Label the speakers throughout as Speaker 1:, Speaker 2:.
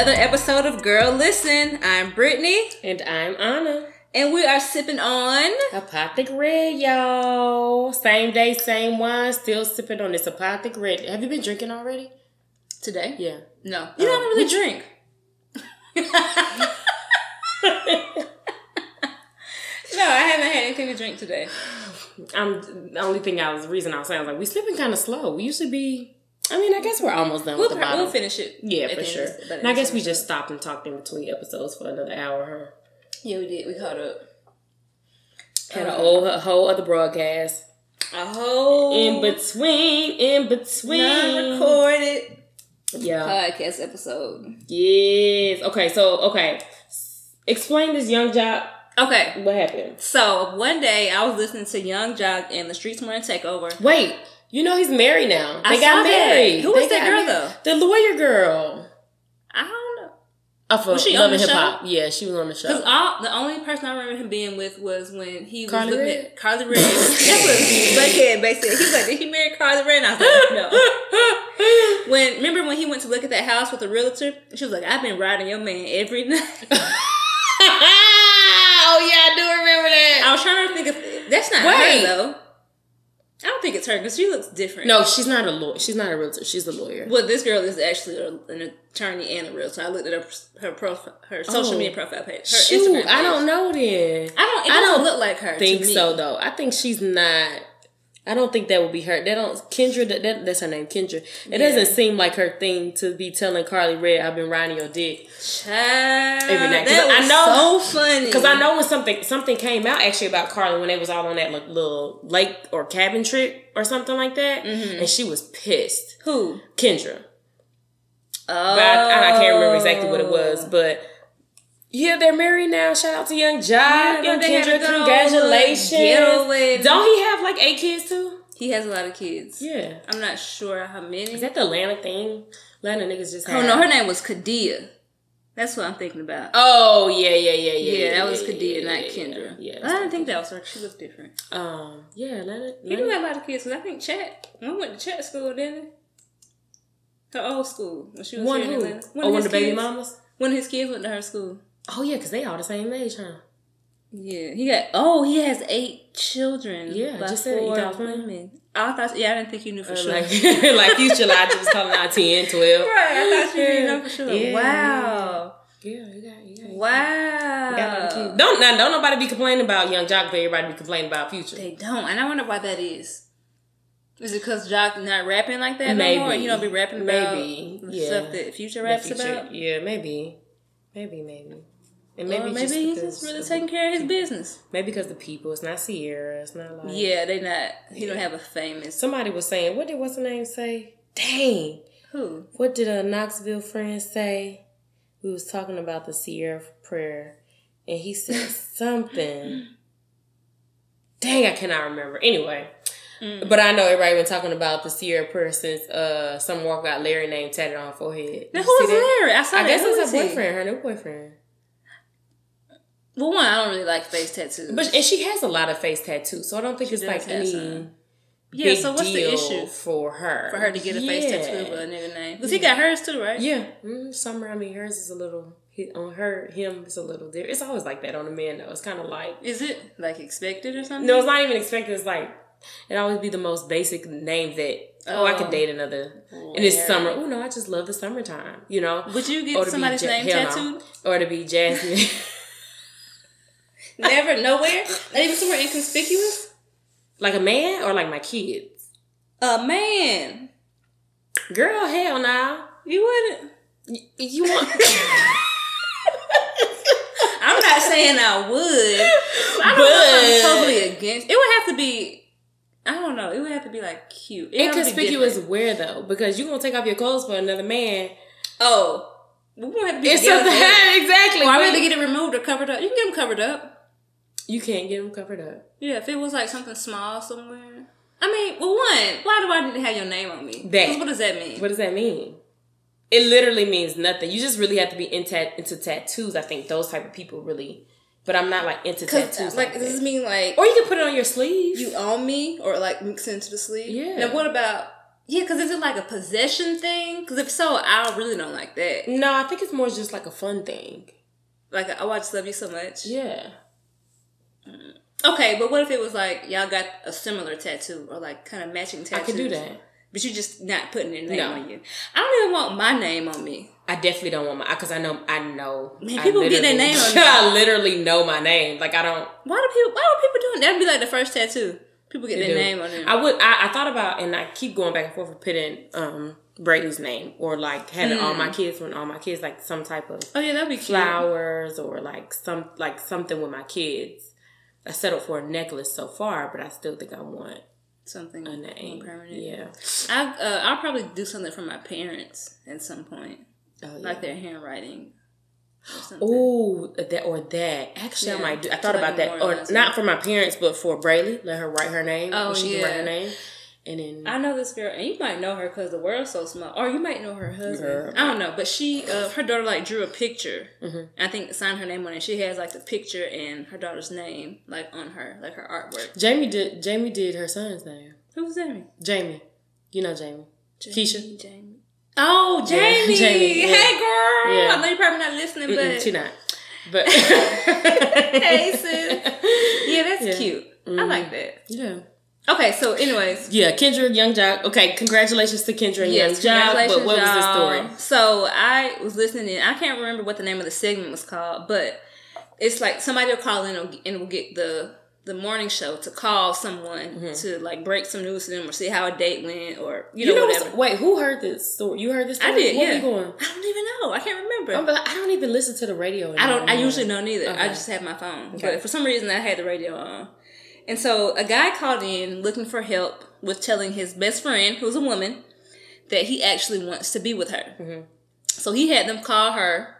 Speaker 1: another episode of Girl Listen. I'm Brittany,
Speaker 2: And I'm Anna.
Speaker 1: and we are sipping on.
Speaker 2: Apothic Red, y'all. Same day, same wine. Still sipping on this Apothic Red. Have you been drinking already?
Speaker 1: Today?
Speaker 2: Yeah.
Speaker 1: No. You don't really drink. no, I haven't had anything to drink today.
Speaker 2: I'm the only thing I was reason I was saying I was like we sipping kind of slow. We used to be. I mean, I guess we're almost done
Speaker 1: We'll,
Speaker 2: with the bottle.
Speaker 1: we'll finish it.
Speaker 2: yeah, for sure.
Speaker 1: end of- by the
Speaker 2: And I guess we just stopped and talked in between episodes for another hour. Huh?
Speaker 1: Yeah, we did. We caught up.
Speaker 2: Had
Speaker 1: Uh,
Speaker 2: a whole a whole other broadcast
Speaker 1: A whole
Speaker 2: in between, in between.
Speaker 1: non-recorded
Speaker 2: Yeah.
Speaker 1: podcast episode.
Speaker 2: Yes. Okay. So okay, explain this Young Joc.
Speaker 1: Okay,
Speaker 2: What happened?
Speaker 1: so one day I was listening to Young Joc and the Streetz Morning Takeover.
Speaker 2: Wait, you know he's married now.
Speaker 1: I
Speaker 2: They got
Speaker 1: saw that.
Speaker 2: married.
Speaker 1: Who was
Speaker 2: They
Speaker 1: that girl,
Speaker 2: married. The lawyer girl.
Speaker 1: I don't know.
Speaker 2: Oh, for
Speaker 1: Was she
Speaker 2: Love
Speaker 1: on the
Speaker 2: Hip Hop. Yeah, she was on the show.
Speaker 1: Because all the only person I remember him being with was when he was
Speaker 2: Carly
Speaker 1: looking at Karlie Redd. That's what Buckhead basically. He was like, "Did he marry Karlie Redd?" And I was like, "No." When remember when he went to look at that house with the realtor? She was like, "I've been riding your man every night."
Speaker 2: oh yeah, I do remember that.
Speaker 1: I was trying to think of that's not
Speaker 2: Wait.
Speaker 1: her though. I don't think it's her because she looks different.
Speaker 2: No, she's not a lawyer. She's not a realtor. She's a lawyer.
Speaker 1: Well, this girl is actually a, an attorney and a realtor. I looked at her her profile, her social
Speaker 2: Oh.
Speaker 1: media profile page. Her
Speaker 2: Shoot,
Speaker 1: Instagram
Speaker 2: I don't know then.
Speaker 1: I don't. It
Speaker 2: I don't
Speaker 1: look like her.
Speaker 2: think so though. I think she's not. I don't think that would be her. They don't Kendra. That, that that's her name, Kendra. It
Speaker 1: Yeah.
Speaker 2: doesn't seem like her thing to be telling Karlie Redd, "I've been riding your dick."
Speaker 1: Child,
Speaker 2: Every night.
Speaker 1: That
Speaker 2: I
Speaker 1: was
Speaker 2: know-
Speaker 1: so funny.
Speaker 2: Because I know when something something came out actually about Carly when they was all on that like, little lake or cabin trip or something like that, mm-hmm. and she was pissed.
Speaker 1: who.
Speaker 2: Kendra,
Speaker 1: Oh,
Speaker 2: but I, I can't remember exactly what it was, oh. but. Yeah, they're married now. Shout out to Young Joc
Speaker 1: Yeah,
Speaker 2: and
Speaker 1: they
Speaker 2: Kendra.
Speaker 1: good old
Speaker 2: Congratulations. Don't he have like eight kids too?
Speaker 1: He has a lot of kids.
Speaker 2: Yeah.
Speaker 1: I'm not sure how many.
Speaker 2: Is that the Atlanta thing? Atlanta niggas just
Speaker 1: oh no, her name was Kadia. That's what I'm thinking about.
Speaker 2: Oh yeah, yeah, yeah, yeah.
Speaker 1: yeah, that was Kadia, not Kendra.
Speaker 2: Yeah.
Speaker 1: I didn't think that was her. She looked different.
Speaker 2: Um. Yeah, Atlanta.
Speaker 1: He do have a lot of kids. Cause I think Chat. One went to Chat school, didn't he? Her old school when she was
Speaker 2: One
Speaker 1: here in? Atlanta.
Speaker 2: oh, one
Speaker 1: his
Speaker 2: of the baby mamas.
Speaker 1: One of his kids went to her school.
Speaker 2: Oh yeah, because they all the same age, huh?
Speaker 1: Yeah, he got. Oh, he has eight children.
Speaker 2: Yeah, just said
Speaker 1: four
Speaker 2: thought it was funny?
Speaker 1: women. I thought. Yeah, I didn't think you knew for
Speaker 2: Uh,
Speaker 1: sure.
Speaker 2: Like, like future logic was calling out 10, 12.
Speaker 1: right, I thought you didn't know for sure.
Speaker 2: Yeah.
Speaker 1: Wow.
Speaker 2: Yeah, you got, you got.
Speaker 1: Wow.
Speaker 2: you got a lot of kids. Don't now, don't nobody be complaining about Young Joc, but everybody be complaining about Future.
Speaker 1: They don't, and I wonder why that is. Is it because Joc not rapping like that
Speaker 2: Maybe.
Speaker 1: no more? You don't be rapping about
Speaker 2: Maybe. Yeah.
Speaker 1: stuff that Future raps
Speaker 2: Future-
Speaker 1: about.
Speaker 2: Yeah, maybe, maybe, maybe, and
Speaker 1: Maybe,
Speaker 2: maybe
Speaker 1: or maybe
Speaker 2: just
Speaker 1: he's just really taking care of his business.
Speaker 2: Maybe because the people, it's not Ciara, it's not like
Speaker 1: Yeah, they're not. He don't have a famous.
Speaker 2: Somebody was saying, what did what's the name say? Dang,
Speaker 1: Who?
Speaker 2: what did a Knoxville friend say? We was talking about the Ciara prayer, and he said something. Dang, I cannot remember. Anyway,
Speaker 1: Mm.
Speaker 2: but I know everybody been talking about the Ciara prayer since uh Summer Walker got Larry name tatted on her forehead.
Speaker 1: Now who is? Larry? I saw
Speaker 2: I guess it's her
Speaker 1: he?
Speaker 2: boyfriend, her new boyfriend.
Speaker 1: Well, one, I don't really like face tattoos.
Speaker 2: But and she has a lot of face tattoos, so I don't think
Speaker 1: She
Speaker 2: it's like any
Speaker 1: some. yeah.
Speaker 2: big
Speaker 1: So what's the issue
Speaker 2: for her
Speaker 1: for her to get a face tattoo with a nigga name? Because he got hers too, right?
Speaker 2: Yeah, mm, summer. I mean, hers is a little on her. Him is a little different. It's always like that on a man though. It's kind of like
Speaker 1: Is it like expected or something?
Speaker 2: no, it's not even expected. It's like it always be the most basic name that oh, I
Speaker 1: Oh.
Speaker 2: could date another. And it's summer. Oh no, I just love the summertime. You know,
Speaker 1: Would you get somebody's
Speaker 2: Ja-
Speaker 1: name
Speaker 2: hell no.
Speaker 1: tattooed?
Speaker 2: or to be Jasmine.
Speaker 1: Never, nowhere, not even somewhere inconspicuous.
Speaker 2: like a man or like my kids.
Speaker 1: A man,
Speaker 2: Girl, hell no.
Speaker 1: you wouldn't.
Speaker 2: You, you want?
Speaker 1: I'm not saying I would. I don't know if I'm
Speaker 2: But-
Speaker 1: totally against. It would have to be. I don't know. It would have to be like cute. It would have to be
Speaker 2: Inconspicuous where though? Because you're gonna take off your clothes for another man.
Speaker 1: Oh, we won't have to be
Speaker 2: It's
Speaker 1: together.
Speaker 2: something exactly.
Speaker 1: Or I'd
Speaker 2: Wait.
Speaker 1: rather get it removed or covered up. You can get them covered up.
Speaker 2: You can't get them covered up.
Speaker 1: Yeah, if it was like something small somewhere. I mean, well, one, why do I need to have your name on me?
Speaker 2: That.
Speaker 1: What does that mean?
Speaker 2: What does that mean? It literally means nothing. You just really have to be into, into tattoos. I think those type of people really. But I'm not like into tattoos.
Speaker 1: like,
Speaker 2: Like,
Speaker 1: does this mean like
Speaker 2: or you can put it on your sleeve.
Speaker 1: you own me or like mix into the sleeve?
Speaker 2: Yeah.
Speaker 1: Now what about Yeah, because is it like a possession thing? Because if so, I really don't like that.
Speaker 2: No, I think it's more just like a fun thing.
Speaker 1: Like I watch Love You So Much.
Speaker 2: Yeah.
Speaker 1: Okay, but what if it was like y'all got a similar tattoo or like kind of matching tattoos?
Speaker 2: I could do that.
Speaker 1: But you're just not putting your name
Speaker 2: No.
Speaker 1: on you. I don't even want my name on me.
Speaker 2: I definitely don't want my because I know I know
Speaker 1: Man, people get their name on me.
Speaker 2: I literally know my name. Like I don't.
Speaker 1: Why do people? Why do people doing that? That'd be like the first tattoo. People get their
Speaker 2: do.
Speaker 1: name on it.
Speaker 2: I would. I, I thought about and I keep going back and forth with putting um Brady's name or like having all
Speaker 1: Hmm.
Speaker 2: my kids when all my kids like some type of
Speaker 1: oh yeah, that'd be cute.
Speaker 2: flowers or like some like something with my kids. I settled for a necklace so far, but I still think I want
Speaker 1: Something
Speaker 2: a name.
Speaker 1: permanent.
Speaker 2: Yeah.
Speaker 1: I uh, I'll probably do something for my parents at some point,
Speaker 2: Oh, yeah.
Speaker 1: like their handwriting. Or.
Speaker 2: Oh, that or that. Actually,
Speaker 1: Yeah,
Speaker 2: I might do. I thought about that, or not for my parents, but for Brayley. Let her write her name.
Speaker 1: Oh,
Speaker 2: she can write
Speaker 1: yeah.
Speaker 2: her name, and then
Speaker 1: I know this girl, and you might know her because the world's so small, or you might know her husband.
Speaker 2: Girl.
Speaker 1: I don't know, but she, uh, her daughter, like drew a picture.
Speaker 2: Mm-hmm.
Speaker 1: I think signed her name on it. She has like the picture and her daughter's name, like on her, like her artwork.
Speaker 2: Jamie did. Jamie did her son's name.
Speaker 1: Who's Jamie?
Speaker 2: Jamie, you know Jamie. Keisha.
Speaker 1: Jamie. Oh,
Speaker 2: Yeah,
Speaker 1: Jamie.
Speaker 2: Jamie, yeah.
Speaker 1: Hey, girl.
Speaker 2: Yeah.
Speaker 1: I know you're probably not listening,
Speaker 2: Mm-mm,
Speaker 1: but
Speaker 2: she not. But
Speaker 1: hey, sis. Yeah, that's
Speaker 2: Yeah.
Speaker 1: cute. I
Speaker 2: Mhm.
Speaker 1: like that.
Speaker 2: Yeah.
Speaker 1: Okay, so anyways,
Speaker 2: Yeah, Kendra Young Joc. Okay, congratulations to Kendra and
Speaker 1: Yes,
Speaker 2: Young Joc.
Speaker 1: congratulations,
Speaker 2: But what was the story?
Speaker 1: So I was listening in. I can't remember what the name of the segment was called, but it's like somebody will call in and- will get the the morning show to call someone to like break some news to them or see how a date went or you,
Speaker 2: Mm-hmm. You
Speaker 1: know,
Speaker 2: know,
Speaker 1: whatever.
Speaker 2: wait, who heard this story? You heard this story?
Speaker 1: I did.
Speaker 2: Where
Speaker 1: yeah.
Speaker 2: you going?
Speaker 1: I don't even know. I can't remember.
Speaker 2: I'm like, I don't even listen to the radio.
Speaker 1: I don't. I usually don't either. I just have my phone.
Speaker 2: Okay.
Speaker 1: But for some reason, I had the radio on, and so a guy called in looking for help with telling his best friend, who's a woman, that he actually wants to be with her.
Speaker 2: Mm-hmm.
Speaker 1: So he had them call her.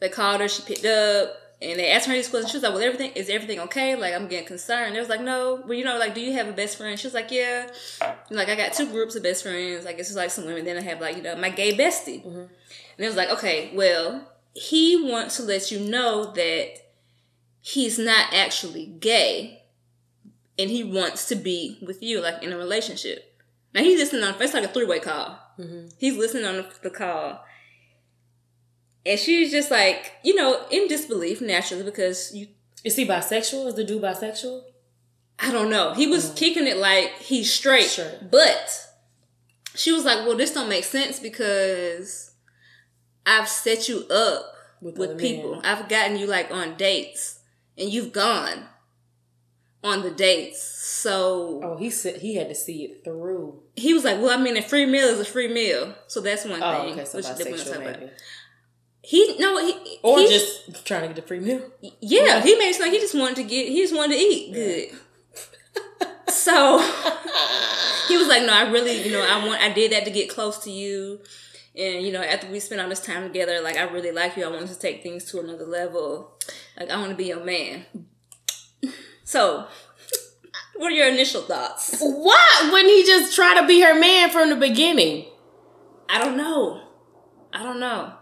Speaker 1: They called her. She picked up. And they asked her these questions. She was like, "Well, everything is everything okay?" Like, I'm getting concerned. They was like, "No, well, you know, like, do you have a best friend?" She was like, "Yeah." Like, I got two groups of best friends. Like, it's just like some women. Then I have like, you know, my gay bestie. And it was like, okay, well, he wants to let you know that he's not actually gay and he wants to be with you, like in a relationship. Now he's listening on, it's like a three way call. Mm-hmm. He's listening on the, call. And she's just like, you know, in disbelief naturally because you,
Speaker 2: Is he bisexual? Is the dude bisexual?
Speaker 1: I don't know. He was mm. kicking it like he's straight.
Speaker 2: Sure.
Speaker 1: But she was like, well, this don't make sense because I've set you up
Speaker 2: With
Speaker 1: with, people.
Speaker 2: men.
Speaker 1: I've gotten you like on dates and you've gone on the dates. So
Speaker 2: Oh, he said he had to see it through.
Speaker 1: he was like, well, I mean, a free meal is a free meal. So that's one
Speaker 2: Oh,
Speaker 1: thing.
Speaker 2: okay, so
Speaker 1: which
Speaker 2: bisexual maybe,
Speaker 1: He, no, he,
Speaker 2: or
Speaker 1: he-
Speaker 2: just trying to get the free meal.
Speaker 1: yeah, he made it sound like he just wanted to get, he just wanted to eat good. so he was like, no, I really, you know, I want, I did that to get close to you. And, you know, after we spent all this time together, like, I really like you. I wanted to take things to another level. Like, I want to be your man. So, what are your initial thoughts?
Speaker 2: Why wouldn't he just try to be her man from the beginning?
Speaker 1: I don't know. I don't know.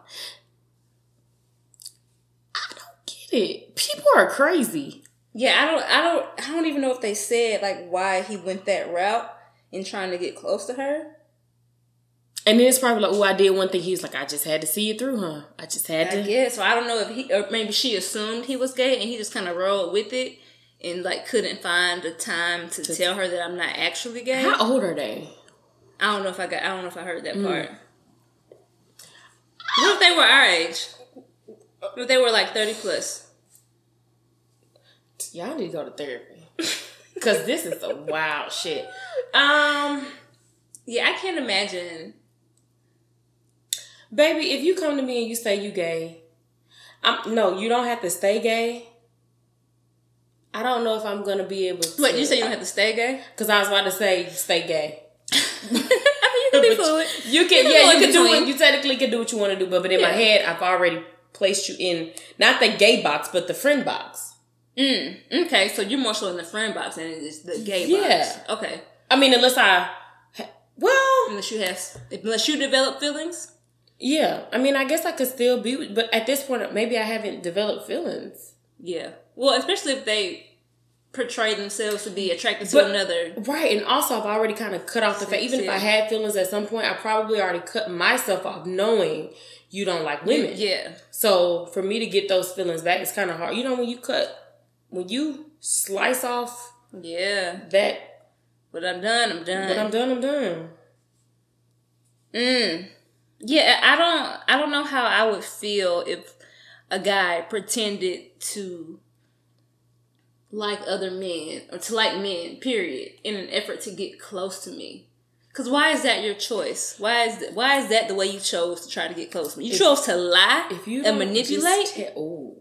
Speaker 2: I don't get it. People are crazy.
Speaker 1: Yeah, I don't, I don't, I don't even know if they said like why he went that route in trying to get close to her.
Speaker 2: And then it's probably like, oh, I did one thing. He's like, I just had to see it through, huh? I just had
Speaker 1: I
Speaker 2: to.
Speaker 1: guess. So I don't know if he or maybe she assumed he was gay and he just kind of rolled with it and like couldn't find the time to tell her that I'm not actually gay.
Speaker 2: How old are they?
Speaker 1: I don't know if I got. I don't know if I heard that part. What if they were our age? What if they were like thirty plus?
Speaker 2: Y'all need to go to therapy. Cause this is a wild shit. Um,
Speaker 1: Yeah, I can't imagine.
Speaker 2: baby, if you come to me and you say you gay, I'm no, you don't have to stay gay. I don't know if I'm gonna be able to.
Speaker 1: Wait, you say you don't have to stay gay?
Speaker 2: Because I was about to say stay gay.
Speaker 1: I mean, you can be fluid.
Speaker 2: You can,
Speaker 1: You can
Speaker 2: yeah, you can do it. You technically can do what you want to do, but, but in my head, I've already placed you in not the gay box, but the friend box.
Speaker 1: Mm, okay, so you're more so in the friend box than it is the gay
Speaker 2: Yeah.
Speaker 1: box. Okay.
Speaker 2: I mean, unless I, well,
Speaker 1: Unless you have, unless you develop feelings.
Speaker 2: yeah. I mean, I guess I could still be, but at this point, maybe I haven't developed feelings.
Speaker 1: Yeah. Well, especially if they portray themselves to be attracted to
Speaker 2: But-
Speaker 1: another.
Speaker 2: Right, and also I've already kind of cut off the fact. Even if I had feelings at some point, I probably already cut myself off knowing you don't like women.
Speaker 1: Yeah.
Speaker 2: So for me to get those feelings back, it's kind of hard. You know, when you cut, when you slice off
Speaker 1: Yeah.
Speaker 2: that,
Speaker 1: But I'm done. I'm done.
Speaker 2: But I'm done, I'm done.
Speaker 1: Mm. Yeah, I don't I don't know how I would feel if a guy pretended to like other men or to like men, period, in an effort to get close to me. Cause why is that your choice? Why is that, why is that the way you chose to try to get close to me? You
Speaker 2: If-
Speaker 1: chose to lie
Speaker 2: If you
Speaker 1: and manipulate.
Speaker 2: te- ooh,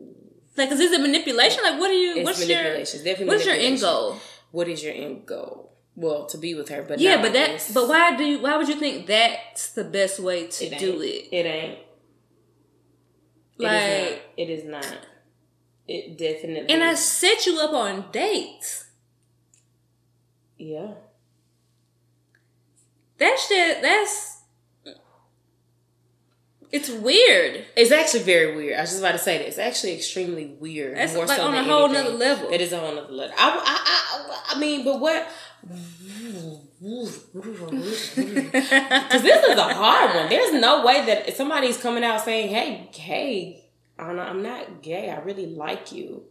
Speaker 1: like, is it manipulation? Like, what are you?
Speaker 2: it's
Speaker 1: what's
Speaker 2: manipulation.
Speaker 1: your
Speaker 2: definitely
Speaker 1: what's your end goal?
Speaker 2: What is your end goal? Well, to be with her, but
Speaker 1: Yeah, but that
Speaker 2: this.
Speaker 1: but why do you, why would you think that's the best way to
Speaker 2: It
Speaker 1: do it?
Speaker 2: It ain't.
Speaker 1: Like,
Speaker 2: it is not. It is not. It definitely.
Speaker 1: and I set you up on dates.
Speaker 2: yeah.
Speaker 1: That shit, that's it's weird.
Speaker 2: It's actually very weird. I was just about to say that. It's actually extremely weird.
Speaker 1: That's
Speaker 2: more
Speaker 1: like
Speaker 2: so
Speaker 1: on a whole
Speaker 2: anything.
Speaker 1: nother level.
Speaker 2: It is a whole nother level. I, I, I, I mean, but what? Because this is a hard one. There's no way that somebody's coming out saying, "Hey, hey, Anna, I'm not gay. I really like you."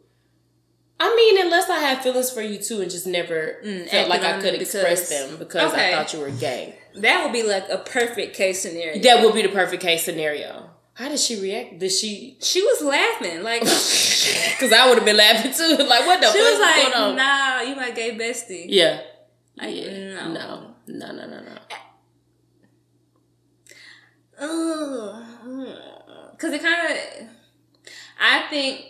Speaker 2: I mean, unless I have feelings for you too, and just never
Speaker 1: Mm,
Speaker 2: felt like I could
Speaker 1: it
Speaker 2: express them because
Speaker 1: Okay.
Speaker 2: I thought you were gay.
Speaker 1: That would be like a perfect case scenario.
Speaker 2: That would be the perfect case scenario. How did she react? Did she?
Speaker 1: she was laughing, like
Speaker 2: Because I would have been laughing too. Like, what the fuck
Speaker 1: was like? "Nah, you my gay bestie."
Speaker 2: Yeah. Yeah.
Speaker 1: no.
Speaker 2: No. No, no, no, no.
Speaker 1: Because it kind of, I think,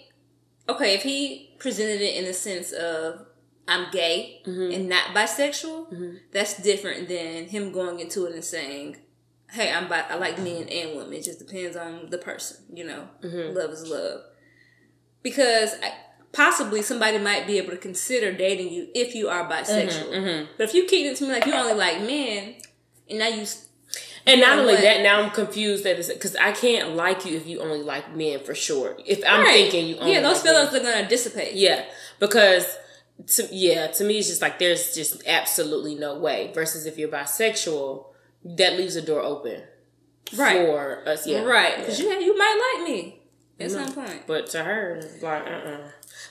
Speaker 1: okay, if he presented it in the sense of I'm gay
Speaker 2: Mhm.
Speaker 1: and not bisexual,
Speaker 2: Mhm.
Speaker 1: that's different than him going into it and saying, "Hey, I'm bi- I like men and women. It just depends on the person. You know,
Speaker 2: Mhm.
Speaker 1: love is love." Because I, possibly somebody might be able to consider dating you if you are bisexual.
Speaker 2: Mhm.
Speaker 1: But if you keep it to me like you only like men, and now you
Speaker 2: And not only that, now I'm confused that it's because I can't like you if you only like men for sure. If I'm
Speaker 1: Right.
Speaker 2: thinking you only
Speaker 1: yeah, those
Speaker 2: like men.
Speaker 1: feelings are gonna dissipate.
Speaker 2: Yeah, because to yeah, to me it's just like there's just absolutely no way. Versus if you're bisexual, that leaves a door open
Speaker 1: Right.
Speaker 2: for us. Yeah,
Speaker 1: right. Because
Speaker 2: Yeah.
Speaker 1: you you might like me at
Speaker 2: No.
Speaker 1: some point.
Speaker 2: But to her, like uh uh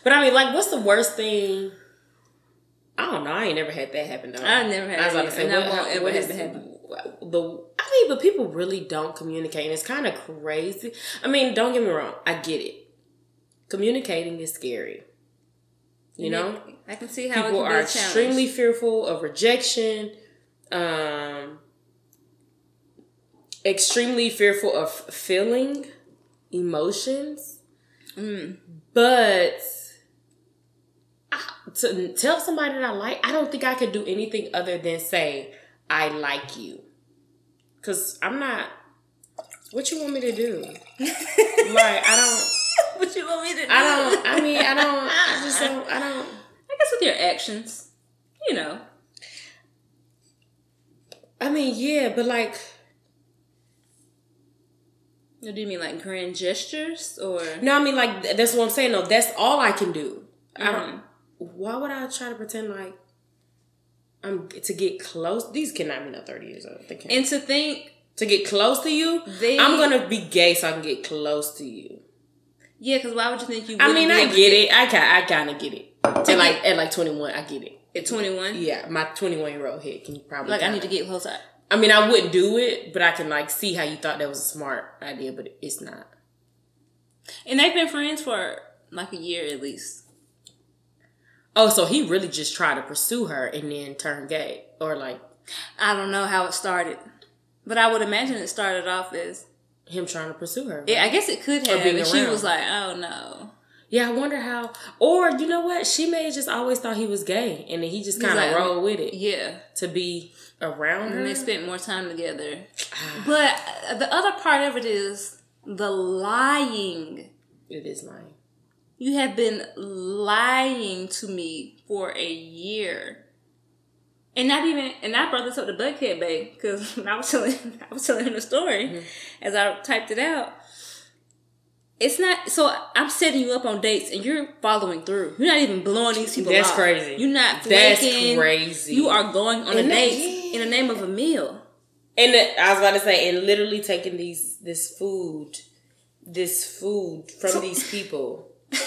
Speaker 2: But I mean, like, what's the worst thing? I don't know. I ain't never had that happen though.
Speaker 1: I never had
Speaker 2: I was about to say, what,
Speaker 1: ever
Speaker 2: what is
Speaker 1: it
Speaker 2: the? I mean, but people really don't communicate, and it's kind of crazy. I mean, don't get me wrong. I get it. Communicating is scary. You know,
Speaker 1: I can see how
Speaker 2: people are
Speaker 1: be a challenge.
Speaker 2: extremely fearful of rejection. Um, extremely fearful of feeling emotions,
Speaker 1: Mm.
Speaker 2: but I- to tell somebody that I like, I don't think I could do anything other than say I like you, because I'm not. What you want me to do? like I don't.
Speaker 1: what you want me to do?
Speaker 2: I don't. I mean, I don't. I just don't. I don't.
Speaker 1: I guess with your actions, you know.
Speaker 2: I mean, yeah, but like,
Speaker 1: do you mean, like grand gestures, or
Speaker 2: no, I mean, like that's what I'm saying. No, that's all I can do. I
Speaker 1: Mhm.
Speaker 2: don't. Why would I try to pretend like I'm to get close? These cannot be no thirty years old. They can't.
Speaker 1: and to think
Speaker 2: to get close to you,
Speaker 1: they?
Speaker 2: I'm gonna be gay so I can get close to you.
Speaker 1: Yeah, because why would you think you?
Speaker 2: I mean, I get it. I kind, I kind of get it.
Speaker 1: To
Speaker 2: At like at like 21, I get it.
Speaker 1: at twenty one.
Speaker 2: Yeah, my 21 year old head can probably
Speaker 1: Like I need to get closer.
Speaker 2: I mean, I wouldn't do it, but I can like see how you thought that was a smart idea, but it's not.
Speaker 1: And they've been friends for like a year at least.
Speaker 2: Oh, so he really just tried to pursue her and then turn gay, or like
Speaker 1: I don't know how it started, but I would imagine it started off as
Speaker 2: him trying to pursue her.
Speaker 1: yeah. I guess it could have. And she was like, "Oh no."
Speaker 2: Yeah, I wonder how. Or you know what? She may have just always thought he was gay, and then he just kind of
Speaker 1: like,
Speaker 2: rolled with it
Speaker 1: Yeah,
Speaker 2: to be around her.
Speaker 1: and they spent more time together. But uh, the other part of it is the lying.
Speaker 2: It is lying.
Speaker 1: You have been lying to me for a year. And not even, and I brought this up to Buckhead Bay because I was telling, I was telling him the story
Speaker 2: Mm-hmm.
Speaker 1: as I typed it out. it's not. So I'm setting you up on dates, and you're following through. You're not even blowing these people.
Speaker 2: That's
Speaker 1: off.
Speaker 2: crazy.
Speaker 1: You're not.
Speaker 2: That's crazy.
Speaker 1: You are going on a
Speaker 2: And that-
Speaker 1: date in the name of a meal.
Speaker 2: And the, I was about to say, and literally taking these this food, this food from
Speaker 1: So-
Speaker 2: these people.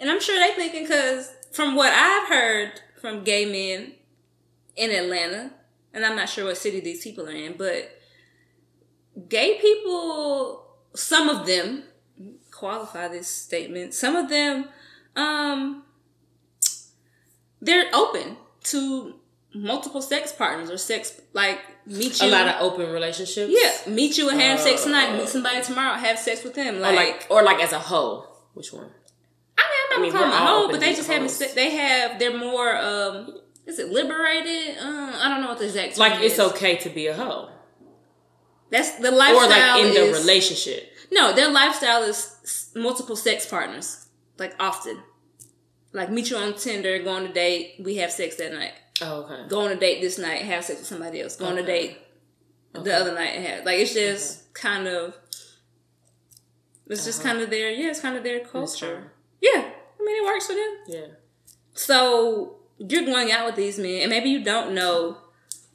Speaker 1: And I'm sure they thinking because from what I've heard from gay men in Atlanta, and I'm not sure what city these people are in, but gay people, some of them qualify this statement. Some of them, um, they're open to multiple sex partners or sex like meet you.
Speaker 2: A lot of open relationships.
Speaker 1: yeah, meet you and have sex tonight.
Speaker 2: Uh,
Speaker 1: Meet somebody tomorrow. Have sex with them.
Speaker 2: Or
Speaker 1: Like,
Speaker 2: like, or like as a whole. Which one?
Speaker 1: I mean, I'm
Speaker 2: I
Speaker 1: not
Speaker 2: mean,
Speaker 1: calling
Speaker 2: we're
Speaker 1: them
Speaker 2: all
Speaker 1: a hoe, but they just haven't.
Speaker 2: hoes.
Speaker 1: se- They have. They're more. um Is it liberated? Um, I don't know what the exact. Term
Speaker 2: Like it's
Speaker 1: is.
Speaker 2: okay to be a hoe,
Speaker 1: That's the lifestyle.
Speaker 2: or like in the
Speaker 1: is-
Speaker 2: relationship.
Speaker 1: No, their lifestyle is multiple sex partners, like often. Like meet you on Tinder, go on a date, we have sex that night.
Speaker 2: Oh, okay.
Speaker 1: Go on a date this night, have sex with somebody else. Go on a
Speaker 2: Okay.
Speaker 1: date the other night have like it's just kind of. It's just
Speaker 2: Uh-huh.
Speaker 1: kind of their yeah, it's kind of their culture. Yeah, I mean it works for them.
Speaker 2: Yeah.
Speaker 1: So you're going out with these men, and maybe you don't know.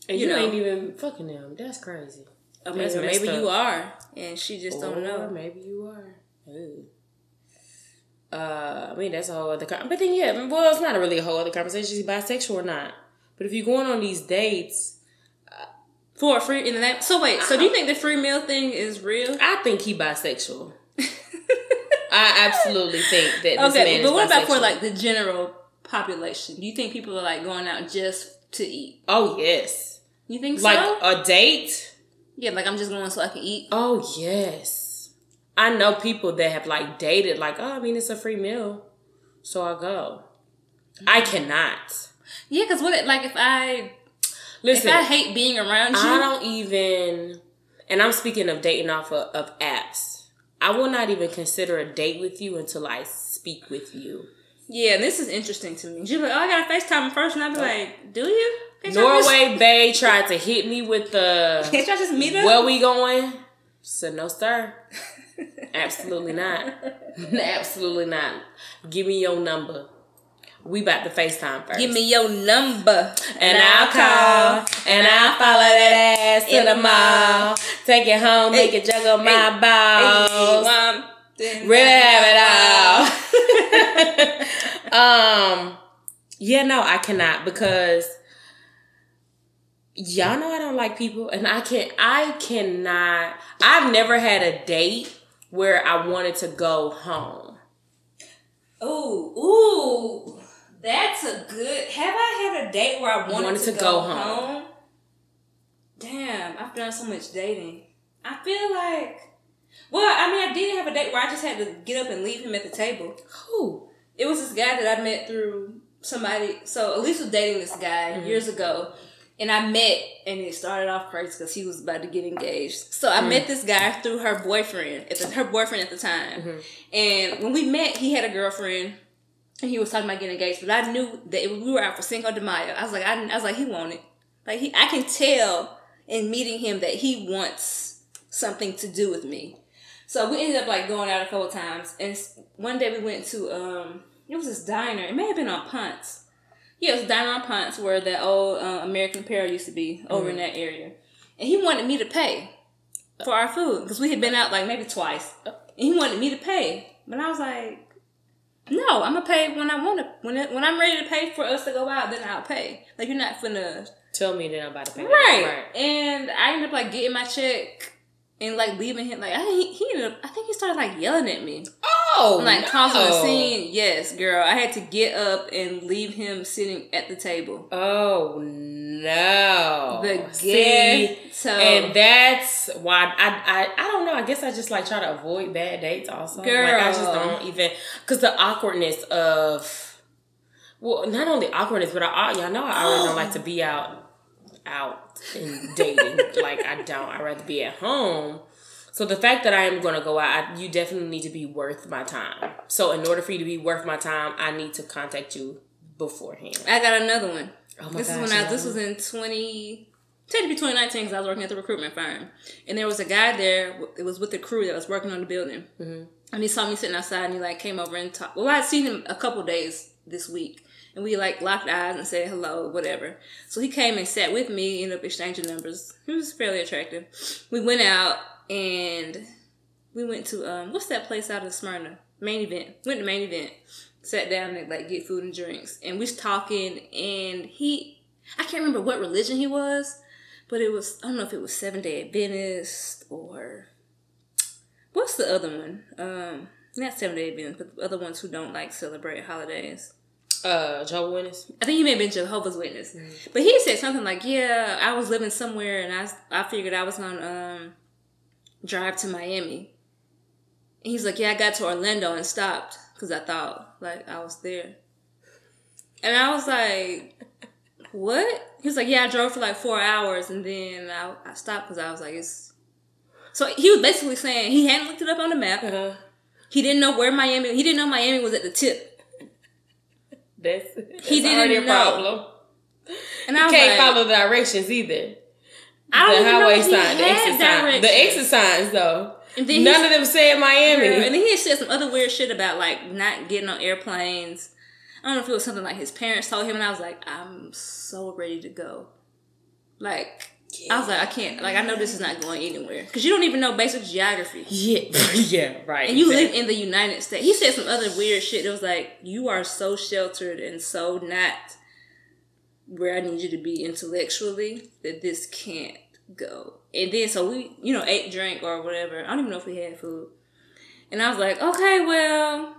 Speaker 2: And
Speaker 1: You
Speaker 2: you,
Speaker 1: know.
Speaker 2: ain't even fucking them. That's crazy.
Speaker 1: I mean,
Speaker 2: That's
Speaker 1: maybe
Speaker 2: messed
Speaker 1: you are, and she just
Speaker 2: or
Speaker 1: don't know.
Speaker 2: maybe you are. Ooh. Uh, I mean that's a whole other. Con- but then yeah, well, it's not really a whole other conversation. Is he bisexual or not? But if you're going on these dates, uh,
Speaker 1: For a free in the name. So wait, so do you think the free meal thing is real?
Speaker 2: I think he bisexual. I absolutely think that this man
Speaker 1: okay,
Speaker 2: is
Speaker 1: but what about for like the general population? Do you think people are like going out just to eat?
Speaker 2: Oh yes,
Speaker 1: You think
Speaker 2: like
Speaker 1: so?
Speaker 2: a date.
Speaker 1: Yeah, like I'm just going so I can eat.
Speaker 2: Oh yes, I know people that have like dated. Like, oh, I mean, it's a free meal, so I go. I cannot.
Speaker 1: Yeah, because what? Like if I
Speaker 2: Listen,
Speaker 1: if I hate being around you,
Speaker 2: I don't even, and I'm speaking of dating off of, of apps. I will not even consider a date with you until I speak with you.
Speaker 1: yeah, this is interesting to me. She's like, oh, I got to FaceTime first, and I'd be oh. like, do you? Can't y'all
Speaker 2: Norway Bay tried to hit me with the
Speaker 1: Just, can't y'all just meet up?
Speaker 2: where we going? So no, sir. Absolutely not. Absolutely not. Give me your number. We about to FaceTime first.
Speaker 1: Give me your number,
Speaker 2: and I'll call and I'll follow that ass to
Speaker 1: In
Speaker 2: the mall. Take it home, make it juggle my balls. Really have it all. um, yeah, no, I cannot because y'all know I don't like people, and I can't. I cannot. I've never had a date where I wanted to go home.
Speaker 1: Ooh, ooh, that's a good. Have I had a date where I wanted, to, go, home? Damn, I've done so much dating. I feel like, well, I mean, I did have a date where I just had to get up and leave him at the table.
Speaker 2: Who?
Speaker 1: It was this guy that I met through somebody. So Elise was dating this guy mm-hmm. years ago. And I met, and it started off crazy because he was about to get engaged. So I mm-hmm. met this guy through her boyfriend, at the, her boyfriend at the time. Mm-hmm. And when we met, he had a girlfriend, and he was talking about getting engaged. But I knew that we were out for Cinco de Mayo. I was like, I, I was like, he wanted, like he, I can tell in meeting him that he wants something to do with me. So we ended up like going out a couple times, and one day we went to um, it was this diner. It may have been on Ponce. Yeah, it was diner on Ponce where that old uh, American Apparel used to be over in that area, and he wanted me to pay for our food because we had been out like maybe twice, and he wanted me to pay, but I was like, no, I'm gonna pay when I want to. When it, when I'm ready to pay for us to go out, then I'll pay. Like you're not finna
Speaker 2: Tell me that I'm about to pay.
Speaker 1: right. And I ended up like getting my check and like leaving him. Like I he, he ended up. I think he started like yelling at me,
Speaker 2: Oh, Oh,
Speaker 1: like
Speaker 2: no.
Speaker 1: causing a scene. Yes, girl. I had to get up and leave him sitting at the table.
Speaker 2: Oh no.
Speaker 1: The
Speaker 2: See, and that's why I, I I don't know. I guess I just like try to avoid bad dates. Also, like I just don't even because the awkwardness of well, not only awkwardness, but I y'all know I already don't like to be out out and dating. like I don't. I'd rather be at home. So the fact that I am going to go out, I, you definitely need to be worth my time. So in order for you to be worth my time, I need to contact you beforehand.
Speaker 1: I got another one.
Speaker 2: Oh my
Speaker 1: this
Speaker 2: gosh,
Speaker 1: is when I. This was in twenty. technically 2019 because I was working at the recruitment firm, and there was a guy there. It was with the crew that was working on the building,
Speaker 2: Mm-hmm.
Speaker 1: and he saw me sitting outside, and he like came over and talked. Well, I'd seen him a couple days this week, and we like locked eyes and said hello, whatever. So he came and sat with me, ended up exchanging numbers. He was fairly attractive. We went out and we went to um what's that place out of Smyrna? Main event. Went to main event. Sat down and like get food and drinks. And we was talking and he I can't remember what religion he was, but it was I don't know if it was Seven Day Adventist or what's the other one? Um not Seven Day Adventist, but the other ones who don't like celebrate holidays.
Speaker 2: Uh, Jehovah Witness.
Speaker 1: I think he may have been Jehovah's Witness, but he said something like, "Yeah, I was living somewhere, and I I figured I was gonna um, drive to Miami." And he's like, "Yeah, I got to Orlando and stopped because I thought like I was there." And I was like, "What?" He was like, "Yeah, I drove for like four hours, and then I, I stopped because I was like, it's." So he was basically saying he hadn't looked it up on the map.
Speaker 2: Uh-huh.
Speaker 1: He didn't know where Miami. He didn't know Miami was at the tip.
Speaker 2: That's, that's
Speaker 1: He didn't
Speaker 2: already a
Speaker 1: know.
Speaker 2: problem.
Speaker 1: And I
Speaker 2: You
Speaker 1: was
Speaker 2: can't
Speaker 1: like,
Speaker 2: follow the directions either. The highway sign, the exit sign, the exit signs though. None of them said Miami.
Speaker 1: Girl, and then he had said some other weird shit about like not getting on airplanes. I don't know if it was something like his parents told him, and I was like, I'm so ready to go. Like, I was like, I can't. Like, I know this is not going anywhere because you don't even know basic geography,
Speaker 2: Yeah, yeah, right.
Speaker 1: and you
Speaker 2: exactly.
Speaker 1: live in the United States. He said some other weird shit. It was like, you are so sheltered and so not where I need you to be intellectually that this can't go. And then so we, you know, ate, drink or whatever. I don't even know if we had food. And I was like, okay, well,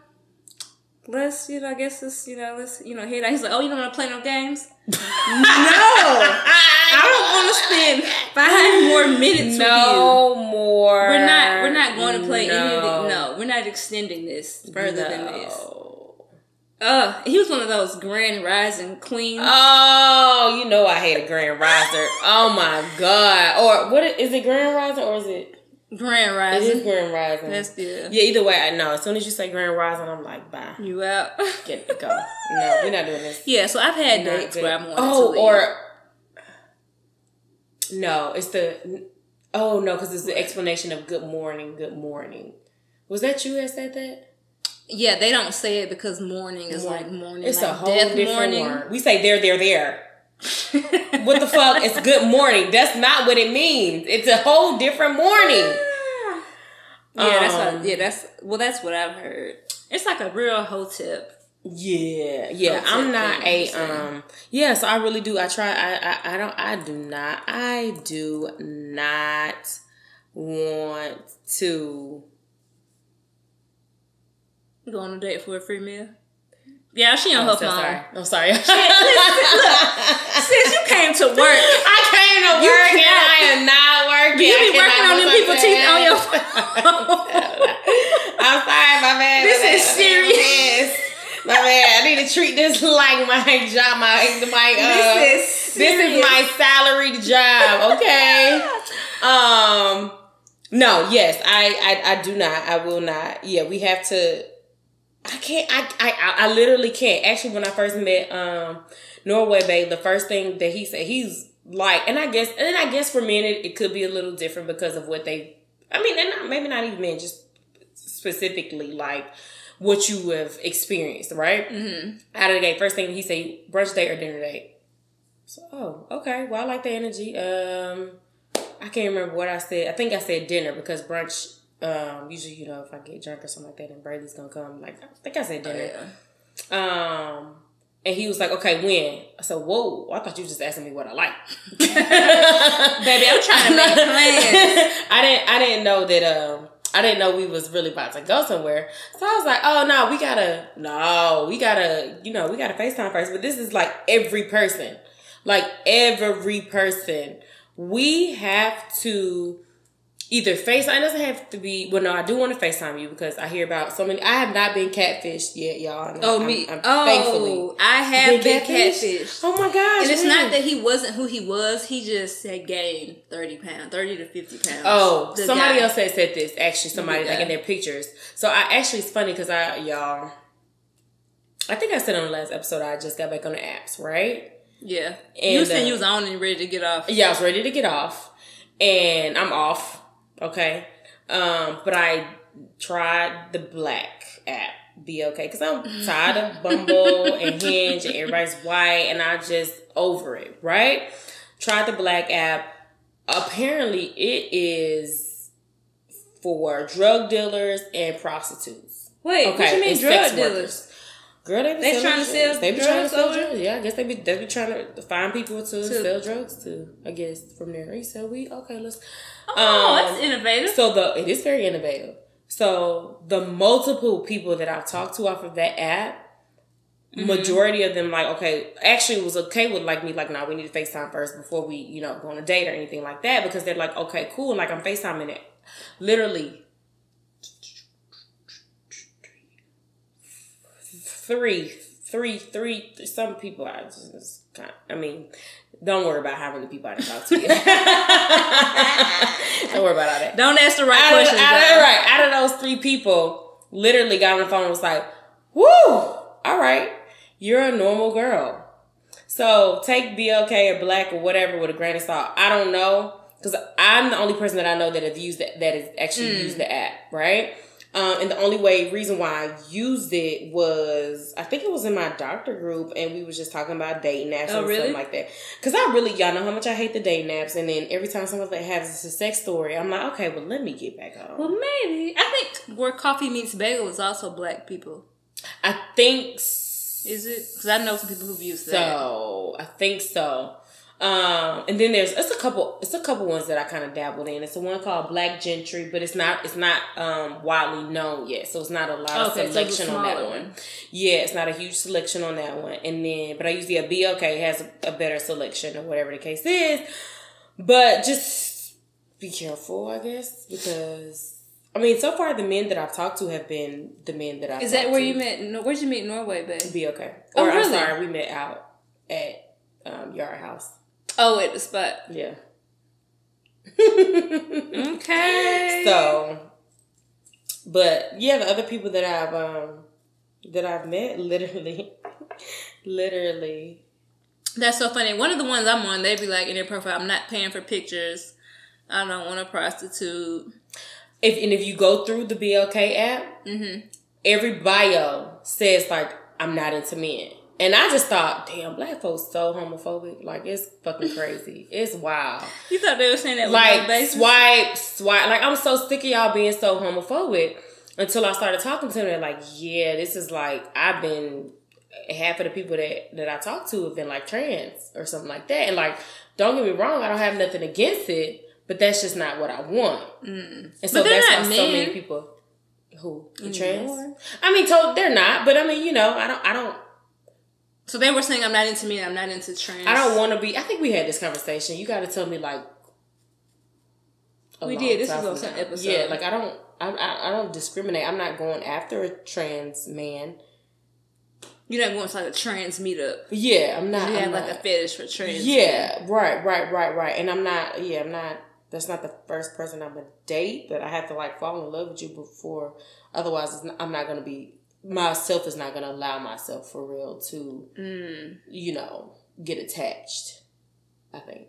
Speaker 1: let's, you know, I guess let's, you know, let's, you know, head out. He's like, oh, you don't want to play no games? no, I don't want to spend five more minutes with you.
Speaker 2: no more.
Speaker 1: We're not. We're not going to play any of
Speaker 2: No.
Speaker 1: the. No, we're not extending this further than this. Uh, he was one of those grand rising queens.
Speaker 2: Oh, you know I hate a grand riser. Oh my god. Or what is it grand riser or is it
Speaker 1: grand rising?
Speaker 2: it is grand rising.
Speaker 1: That's good.
Speaker 2: yeah, either way I know. As soon as you say grand rising, I'm like, bye.
Speaker 1: You out?
Speaker 2: Get go. No, we're not doing this.
Speaker 1: yeah. So I've had
Speaker 2: Not
Speaker 1: dates
Speaker 2: good.
Speaker 1: where I'm wanted
Speaker 2: Oh,
Speaker 1: to leave.
Speaker 2: or no, it's the oh no, because it's the explanation of good morning, good morning. Was that you that said that?
Speaker 1: Yeah, they don't say it because morning is like morning.
Speaker 2: It's
Speaker 1: like
Speaker 2: a whole
Speaker 1: death
Speaker 2: different
Speaker 1: morning.
Speaker 2: word. We say there, there, there. What the fuck? It's good morning. That's not what it means. It's a whole different morning.
Speaker 1: Yeah, that's
Speaker 2: Um,
Speaker 1: what, yeah, that's well, that's what I've heard. It's like a real whole tip.
Speaker 2: Yeah, yeah.
Speaker 1: That's
Speaker 2: I'm not a um. Yeah, so I really do. I try. I, I I don't. I do not. I do not want to.
Speaker 1: Go on a date for a free meal. Yeah, she on
Speaker 2: I'm
Speaker 1: her
Speaker 2: so
Speaker 1: phone.
Speaker 2: sorry. I'm sorry.
Speaker 1: Since you came to work,
Speaker 2: I came to work and I am not working.
Speaker 1: you be working on them people teeth on your phone.
Speaker 2: I'm sorry, my man.
Speaker 1: This
Speaker 2: my
Speaker 1: is serious.
Speaker 2: My man, I need to treat this like my job, my my. Uh,
Speaker 1: this is
Speaker 2: this is my salaried job, okay? um, no, yes, I, I, I do not. I will not. Yeah, we have to. I can't. I, I, I literally can't. Actually, when I first met um Norway Babe, the first thing that he said, he's like, and I guess, and I guess for men, it, it could be a little different because of what they. I mean, and not, maybe not even men, just specifically like what you have experienced, right?
Speaker 1: Mm-hmm.
Speaker 2: Out of the gate, first thing he say, brunch date or dinner date. So, oh, okay. Well, I like the energy. Um, I can't remember what I said. I think I said dinner because brunch. Um, usually, you know, if I get drunk or something like that, and Brady's gonna come. Like, I think I said dinner. Um, and he was like, "Okay, when?" I said, "Whoa!" I thought you were just asking me what I like.
Speaker 1: Baby, I'm trying to make plans.
Speaker 2: I didn't. I didn't know that. Um, I didn't know we was really about to go somewhere. So I was like, "Oh no, we gotta. No, we gotta. You know, we gotta Facetime first. But this is like every person, like every person. We have to either FaceTime. It doesn't have to be. Well, no, I do want to FaceTime you because I hear about so many. I have not been catfished yet, y'all.
Speaker 1: Oh
Speaker 2: I'm-
Speaker 1: me.
Speaker 2: I'm-
Speaker 1: oh,
Speaker 2: thankfully.
Speaker 1: I have been
Speaker 2: catfished?
Speaker 1: catfished.
Speaker 2: Oh my gosh!
Speaker 1: And it's
Speaker 2: when?
Speaker 1: not that he wasn't who he was. He just had gained thirty pounds, thirty to fifty pounds.
Speaker 2: Oh,
Speaker 1: The
Speaker 2: somebody
Speaker 1: guy.
Speaker 2: else had said this. Actually, somebody like in their pictures. So I actually it's funny because I y'all, I think I said on the last episode I just got back on the apps, right?
Speaker 1: Yeah.
Speaker 2: And,
Speaker 1: you said
Speaker 2: uh,
Speaker 1: you was on and ready to get off.
Speaker 2: Yeah, I was ready to get off, and I'm off. Okay, um, but I tried the Black app. BLK, because I'm tired of Bumble and Hinge and everybody's white, and I just over it. Right? Tried the Black app. Apparently, it is for drug dealers and prostitutes.
Speaker 1: Wait, what you mean drug dealers?
Speaker 2: workers. Girl, they be
Speaker 1: They trying to sell
Speaker 2: drugs. They be trying to sell drugs. Yeah, I guess they be they be trying to find people to,
Speaker 1: To-
Speaker 2: sell drugs to. I guess from there, he said, "We okay, let's."
Speaker 1: Oh,
Speaker 2: Um,
Speaker 1: that's innovative.
Speaker 2: So the it is very innovative. So the multiple people that I've talked to off of that app,
Speaker 1: Mm-hmm.
Speaker 2: majority of them like okay, actually was okay with like me like nah, we need to Facetime first before we you know go on a date or anything like that because they're like okay, cool, like I'm Facetiming it, literally. Three, three, three. Some people I just kind. I mean, don't worry about how many people I talk to. You. don't worry about all that
Speaker 1: Don't ask the right
Speaker 2: out of,
Speaker 1: questions.
Speaker 2: out of- right, out of those three people, literally got on the phone and was like, "Woo, all right, you're a normal girl." So take BLK or Black or whatever with a grain of salt. I don't know because I'm the only person that I know that have used that that has actually
Speaker 1: Mm.
Speaker 2: used the app, right? Um, and the only way reason why I used it was I think it was in my doctor group, and we was just talking about dating naps
Speaker 1: Oh,
Speaker 2: and
Speaker 1: really?
Speaker 2: stuff like that. Because I really y'all know how much I hate the dating naps and then every time someone has a sex story, I'm like, okay, well let me get back on.
Speaker 1: Well, maybe. I think where coffee meets bagel is also black people.
Speaker 2: I think
Speaker 1: Is it? Because I know some people who've used that.
Speaker 2: so. I think so. Um, and then there's it's a couple it's a couple ones that I kind of dabbled in. It's a one called Black Gentry, but it's not it's not um widely known yet, so it's not a lot of
Speaker 1: Okay, so
Speaker 2: selection on that one. Yeah, it's not a huge selection on that one. And then, but I use the BLK has a, a better selection or whatever the case is. But just be careful, I guess, because I mean, so far the men that I've talked to have been the men that I've
Speaker 1: Is that where
Speaker 2: to.
Speaker 1: you met? No, where'd you meet Norway?
Speaker 2: Be okay.
Speaker 1: Oh,
Speaker 2: Or I'm
Speaker 1: really?
Speaker 2: sorry, we met out at um, Yard House.
Speaker 1: Oh, at the spot.
Speaker 2: Yeah.
Speaker 1: Okay.
Speaker 2: so, but yeah, the other people that I've um that I've met, literally, literally,
Speaker 1: That's so funny. One of the ones I'm on, they'd be like in their profile, I'm not paying for pictures. I don't want a prostitute.
Speaker 2: if and if you go through the BLK app,
Speaker 1: Mm-hmm.
Speaker 2: every bio says like I'm not into men. And I just thought, damn, black folks so homophobic. Like it's fucking crazy. It's wild.
Speaker 1: You thought they were saying that
Speaker 2: like
Speaker 1: no
Speaker 2: swipe, swipe. Like I'm so sick of y'all being so homophobic. Until I started talking to them, they're like, "Yeah, this is like I've been half of the people that that I talk to have been like trans or something like that." And like, don't get me wrong, I don't have nothing against it, but that's just not what I want. Mm. And so that's
Speaker 1: not
Speaker 2: why so many people who trans. I mean, told they're not, but I mean, you know, I don't, I don't,
Speaker 1: So they were saying I'm not into men. I'm not into trans.
Speaker 2: I don't want to be. I think we had this conversation. You got to tell me like.
Speaker 1: We did. This
Speaker 2: time
Speaker 1: was on
Speaker 2: from
Speaker 1: some episode.
Speaker 2: Yeah, like I don't, I, I, I don't discriminate. I'm not going after a trans man.
Speaker 1: You're not going to like a trans meetup.
Speaker 2: Yeah, I'm not.
Speaker 1: You have like
Speaker 2: not-
Speaker 1: a fetish for trans. men.
Speaker 2: Yeah, right, right, right, right. And I'm not. Yeah, I'm not. That's not the first person I'm gonna date. that I have to like fall in love with you before. Otherwise, it's not, I'm not gonna be. Myself is not gonna allow myself for real to,
Speaker 1: Mm.
Speaker 2: you know, get attached. I think.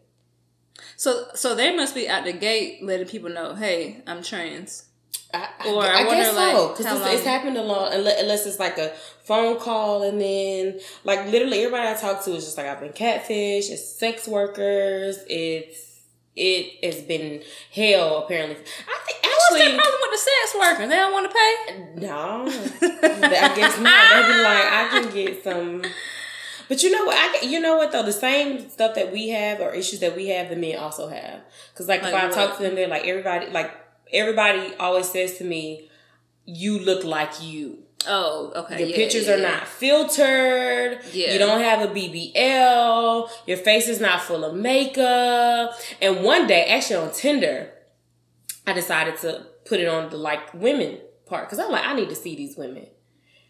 Speaker 1: So so they must be at the gate letting people know, hey, I'm trans.
Speaker 2: I, I,
Speaker 1: Or I
Speaker 2: I,
Speaker 1: wonder,
Speaker 2: guess so because
Speaker 1: how
Speaker 2: it's, it's happened a lot unless, unless it's like a phone call and then like literally everybody I talk to is just like I've been catfish. It's sex workers. It's it has been hell apparently. I think
Speaker 1: What's the
Speaker 2: actually
Speaker 1: problem with the sex worker? They don't want to pay.
Speaker 2: no, I guess not. They'd be like I can get some. But you know what? I you know what though the same stuff that we have or issues that we have, the men also have. Because like,
Speaker 1: Like
Speaker 2: if I
Speaker 1: what?
Speaker 2: talk to them, they're like everybody like everybody always says to me, "You look like you."
Speaker 1: Oh, okay.
Speaker 2: Your
Speaker 1: yeah,
Speaker 2: pictures
Speaker 1: yeah,
Speaker 2: are not filtered.
Speaker 1: Yeah.
Speaker 2: You don't have a BBL. Your face is not full of makeup. And one day, actually on Tinder, I decided to put it on the like women part because I'm like, I need to see these women.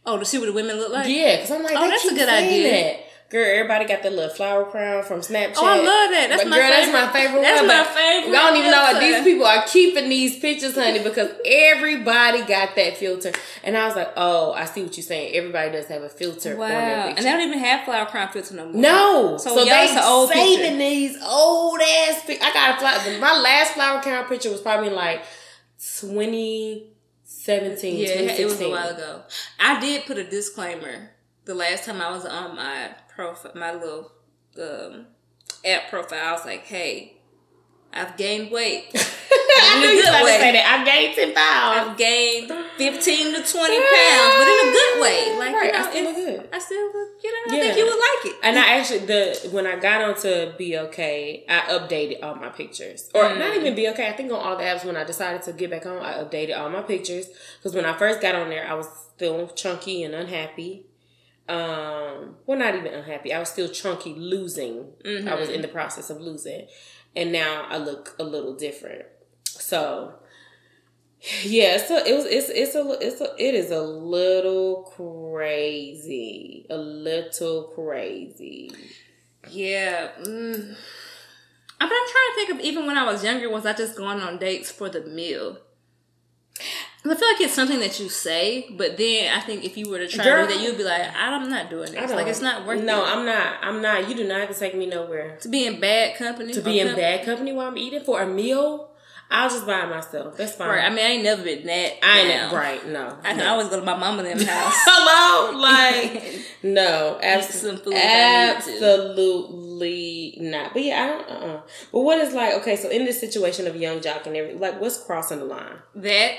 Speaker 1: Oh, to see what the women look like.
Speaker 2: Yeah, because I'm like,
Speaker 1: Oh, that's a good idea.
Speaker 2: That. Girl, everybody got that little flower crown from Snapchat.
Speaker 1: Oh, I love that. That's
Speaker 2: but
Speaker 1: my
Speaker 2: girl,
Speaker 1: favorite.
Speaker 2: that's my favorite
Speaker 1: That's
Speaker 2: one.
Speaker 1: my favorite.
Speaker 2: I don't even know what these people are keeping these pictures, honey, because everybody got that filter. And I was like, oh, I see what you're saying. Everybody does have a filter
Speaker 1: Wow,
Speaker 2: on their
Speaker 1: and they don't even have flower crown filter no more.
Speaker 2: no,
Speaker 1: So
Speaker 2: so,
Speaker 1: y'all,
Speaker 2: they
Speaker 1: it's an old
Speaker 2: saving
Speaker 1: picture.
Speaker 2: these old ass. Pic- I got a flower. My last flower crown picture was probably like 2017,
Speaker 1: Yeah, it, it was a while ago. I did put a disclaimer the last time I was on my profile, my little um, app profile. I was like, "Hey, I've gained weight.
Speaker 2: I knew you was about to say that. I've gained 10 pounds.
Speaker 1: I've gained fifteen to twenty pounds, but in a good way. Like
Speaker 2: Right,
Speaker 1: you know,
Speaker 2: I still look good.
Speaker 1: I still look. You know, I
Speaker 2: Yeah.
Speaker 1: think you would like it.
Speaker 2: And I actually the when I got onto BLK, I updated all my pictures, or
Speaker 1: Mm.
Speaker 2: not even BLK. I think on all the apps when I decided to get back on, I updated all my pictures because when I first got on there, I was still chunky and unhappy. Um, well, not even unhappy. I was still chunky, losing.
Speaker 1: Mm-hmm.
Speaker 2: I was in the process of losing, and now I look a little different. So, yeah, so it was. It's it's a it's a it is a little crazy, a little crazy.
Speaker 1: Yeah. Mm. I'm trying to think of even when I was younger, was I just going on dates for the meal? I feel like it's something that you say, but then I think if you were to try
Speaker 2: Girl.
Speaker 1: to do that, you'd be like, I'm not doing this. Like it's not worth
Speaker 2: No,
Speaker 1: it.
Speaker 2: I'm not. I'm not. You do not have to take me nowhere
Speaker 1: to be in bad company.
Speaker 2: to be in
Speaker 1: com-
Speaker 2: bad company while I'm eating for a meal. I'll just buy it myself. That's fine.
Speaker 1: Right. I mean, I ain't never been that.
Speaker 2: I ain't right. No,
Speaker 1: I can
Speaker 2: no.
Speaker 1: always go to my mama them house.
Speaker 2: Hello, like no, abs-
Speaker 1: some food if I need to.
Speaker 2: absolutely not. But yeah, I don't. Uh-uh. But what is like? Okay, so in this situation of Young Joc and everything, like what's crossing the line?
Speaker 1: that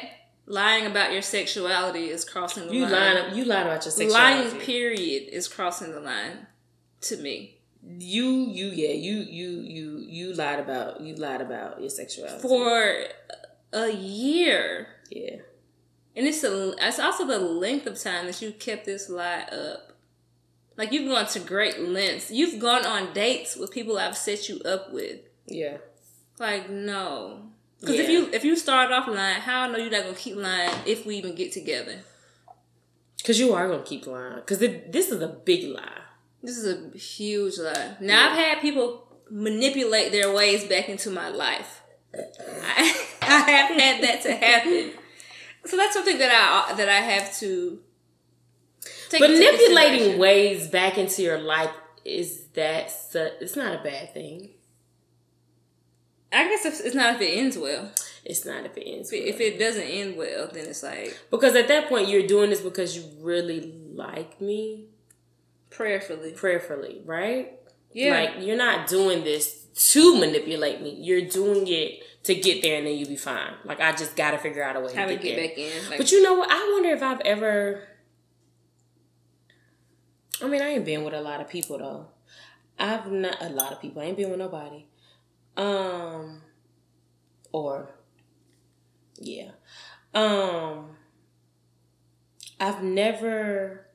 Speaker 1: lying about your sexuality is crossing the
Speaker 2: You
Speaker 1: line.
Speaker 2: lying. You lied about your sexuality.
Speaker 1: Lying, period, is crossing the line to me.
Speaker 2: You, you, yeah, you, you, you, you lied about. You lied about your sexuality.
Speaker 1: For a year.
Speaker 2: yeah.
Speaker 1: And it's a, it's also the length of time that you kept this lie up. Like you've gone to great lengths. You've gone on dates with people I've set you up with.
Speaker 2: Yeah.
Speaker 1: Like no, because if you if you start off lying, how I know you're not gonna keep lying if we even get together?
Speaker 2: Cause you are gonna keep lying. Cause this is a big lie.
Speaker 1: This is a huge lie. Now I've had people manipulate their ways back into my life. I, I have had that to happen. So that's something that I that I have to take
Speaker 2: Manipulating ways back into your life is that su- it's not a bad thing.
Speaker 1: I guess if, it's not if it ends well.
Speaker 2: It's not if it ends.
Speaker 1: If it, if it doesn't end well, then it's like
Speaker 2: Because at that point, you're doing this because you really like me,
Speaker 1: prayerfully.
Speaker 2: prayerfully, right?
Speaker 1: Yeah.
Speaker 2: Like you're not doing this to manipulate me. You're doing it to get there, and then you'll be fine. Like I just got to figure out a way
Speaker 1: how
Speaker 2: to get,
Speaker 1: get
Speaker 2: there.
Speaker 1: back in. Like,
Speaker 2: But you know what? I wonder if I've ever. I mean, I ain't been with a lot of people though. I've not a lot of people. I ain't been with nobody. Um, or yeah, um, I've never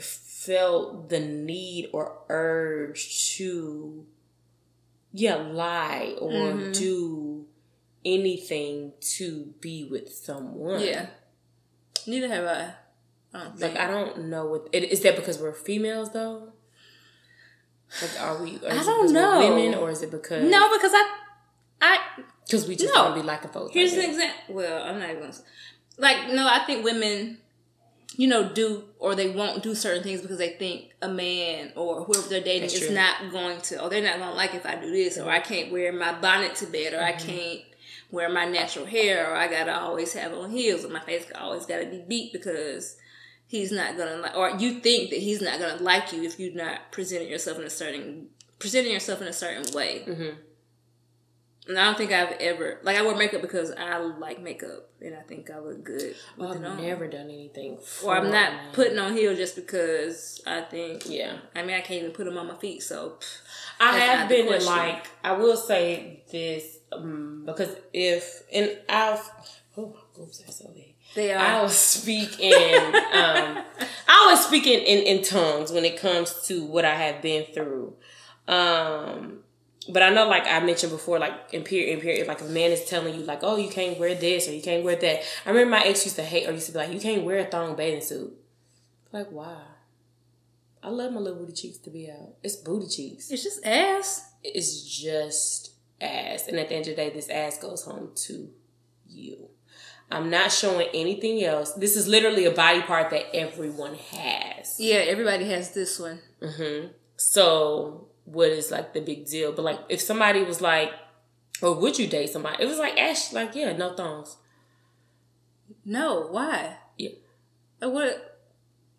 Speaker 2: felt the need or urge to yeah lie or
Speaker 1: Mhm.
Speaker 2: do anything to be with someone
Speaker 1: yeah. Neither have I. I don't
Speaker 2: like i don't know what it, is that because we're females though like are we
Speaker 1: I don't know.
Speaker 2: women or is it because
Speaker 1: no, because I, I
Speaker 2: because we just
Speaker 1: No.
Speaker 2: don't be liking folks
Speaker 1: Here's
Speaker 2: like
Speaker 1: an example. Well, I'm not even gonna. Like, no, I think women, you know, do or they won't do certain things because they think a man or whoever they're dating is not going to, or they're not gonna like if I do this, or I can't wear my bonnet to bed, or I
Speaker 2: Mm-hmm.
Speaker 1: can't wear my natural hair, or I gotta always have on heels, or my face always gotta be beat because he's not gonna like, or you think that he's not gonna like you if you're not presenting yourself in a certain presenting yourself in a certain way.
Speaker 2: Mhm.
Speaker 1: And I don't think I've ever like I wear makeup because I like makeup and I think I look good with
Speaker 2: I've never done anything
Speaker 1: Or
Speaker 2: for
Speaker 1: I'm not
Speaker 2: men.
Speaker 1: putting on heels just because I think.
Speaker 2: yeah
Speaker 1: I mean, I can't even put them on my feet, so
Speaker 2: I have been in like I will say this um, because if and I'll oh my boobs are so big.
Speaker 1: They are.
Speaker 2: I'll speak in um I always speak in, in, in tongues when it comes to what I have been through. Um but I know like I mentioned before, like in period in period, like if a man is telling you like, oh you can't wear this or you can't wear that. I remember my ex used to hate or used to be like, You can't wear a thong bathing suit. Like why? I love my little booty cheeks to be out. It's booty cheeks.
Speaker 1: It's just ass.
Speaker 2: It's just ass. And at the end of the day, this ass goes home to you. I'm not showing anything else. This is literally a body part that everyone has.
Speaker 1: Yeah, everybody has this one.
Speaker 2: hmm So, what is like the big deal? But like, if somebody was like, or would you date somebody? It was like Ash, like, yeah, no thongs.
Speaker 1: No, why?
Speaker 2: Yeah.
Speaker 1: What?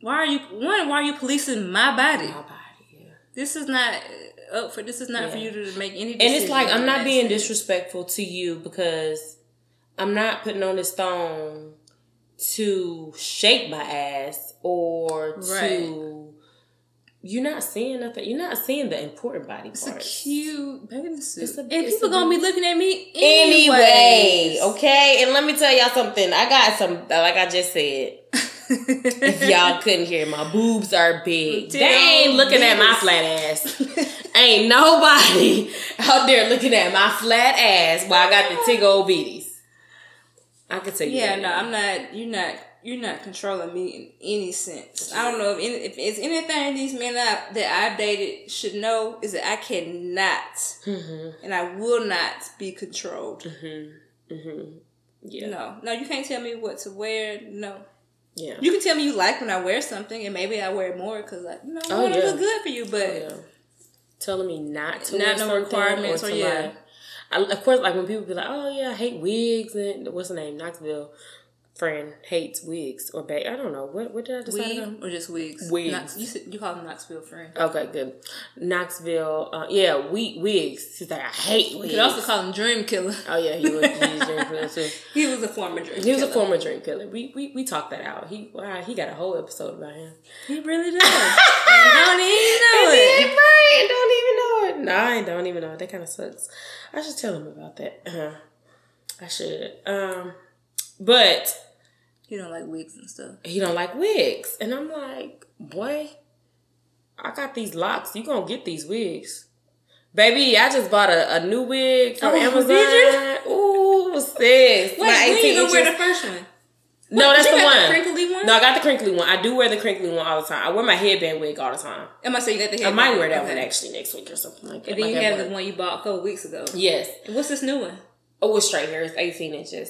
Speaker 1: Why are you one? Why are you policing my body?
Speaker 2: My body, yeah.
Speaker 1: This is not up for. This is not for you to make any.
Speaker 2: And it's like I'm not being
Speaker 1: that.
Speaker 2: disrespectful to you because I'm not putting on this thong to shake my ass or to you're not seeing nothing. You're not seeing the important body
Speaker 1: It's a
Speaker 2: parts.
Speaker 1: cute bathing suit,
Speaker 2: It's a-
Speaker 1: and people gonna be looking at me
Speaker 2: Anyway, okay, and let me tell y'all something. I got some, like I just said. if y'all couldn't hear, my boobs are big. They ain't looking at my flat ass. ain't nobody out there looking at my flat ass while I got the tig old bitties. I can tell you.
Speaker 1: Yeah, no, I'm not. You're not. You're not controlling me in any sense. I don't know if any, if it's anything these men I, that I've dated should know is that I cannot
Speaker 2: Mm-hmm.
Speaker 1: and I will not be controlled.
Speaker 2: Mm-hmm. Yeah,
Speaker 1: No, no, you can't tell me what to wear. No,
Speaker 2: yeah.
Speaker 1: you can tell me you like when I wear something, and maybe I wear it more because like you know,
Speaker 2: Oh,
Speaker 1: what, it
Speaker 2: yeah.
Speaker 1: look good for you, but
Speaker 2: Oh, yeah. Telling me not to
Speaker 1: Not no requirements or
Speaker 2: to
Speaker 1: yeah.
Speaker 2: like- I, of course, like when people be like, "Oh yeah, I hate wigs," and what's the name? Knoxville friend hates wigs or ba- I don't know what what did I decide
Speaker 1: wig
Speaker 2: on?
Speaker 1: or just wigs.
Speaker 2: Wigs.
Speaker 1: Knox, you said, you call them Knoxville friend.
Speaker 2: Okay, good. Knoxville, uh, yeah, we, wigs. She's like, I hate
Speaker 1: You
Speaker 2: wigs.
Speaker 1: could also call him Dream Killer.
Speaker 2: oh yeah, he was. He was dream killer too.
Speaker 1: He was a former Dream.
Speaker 2: He was a
Speaker 1: Killer.
Speaker 2: former dream killer. We we we talked that out. He wow, he got a whole episode about him.
Speaker 1: He really does. don't even know it.
Speaker 2: then Brian don't even know it. No, I don't even know it. That kind of sucks. I should tell him about that. Uh, I should. Um, but
Speaker 1: You don't like wigs and stuff.
Speaker 2: he don't like wigs, and I'm like, boy, I got these locks. You gonna get these wigs, baby? I just bought a, a new wig from
Speaker 1: Oh,
Speaker 2: Amazon.
Speaker 1: did
Speaker 2: Ooh, sis,
Speaker 1: Wait,
Speaker 2: my
Speaker 1: when
Speaker 2: 18
Speaker 1: you wear the first one?
Speaker 2: no, that's
Speaker 1: you
Speaker 2: the
Speaker 1: got
Speaker 2: one.
Speaker 1: The crinkly one?
Speaker 2: No, I got the crinkly one. I do wear the crinkly one all the time. I wear my headband wig all the time.
Speaker 1: I must say you got the
Speaker 2: I might wear that
Speaker 1: okay.
Speaker 2: one actually next week or something like that.
Speaker 1: And then
Speaker 2: like
Speaker 1: you
Speaker 2: at
Speaker 1: have the one you bought a couple weeks ago.
Speaker 2: Yes.
Speaker 1: What's this new one?
Speaker 2: Oh, it's straight hair. It's 18 inches.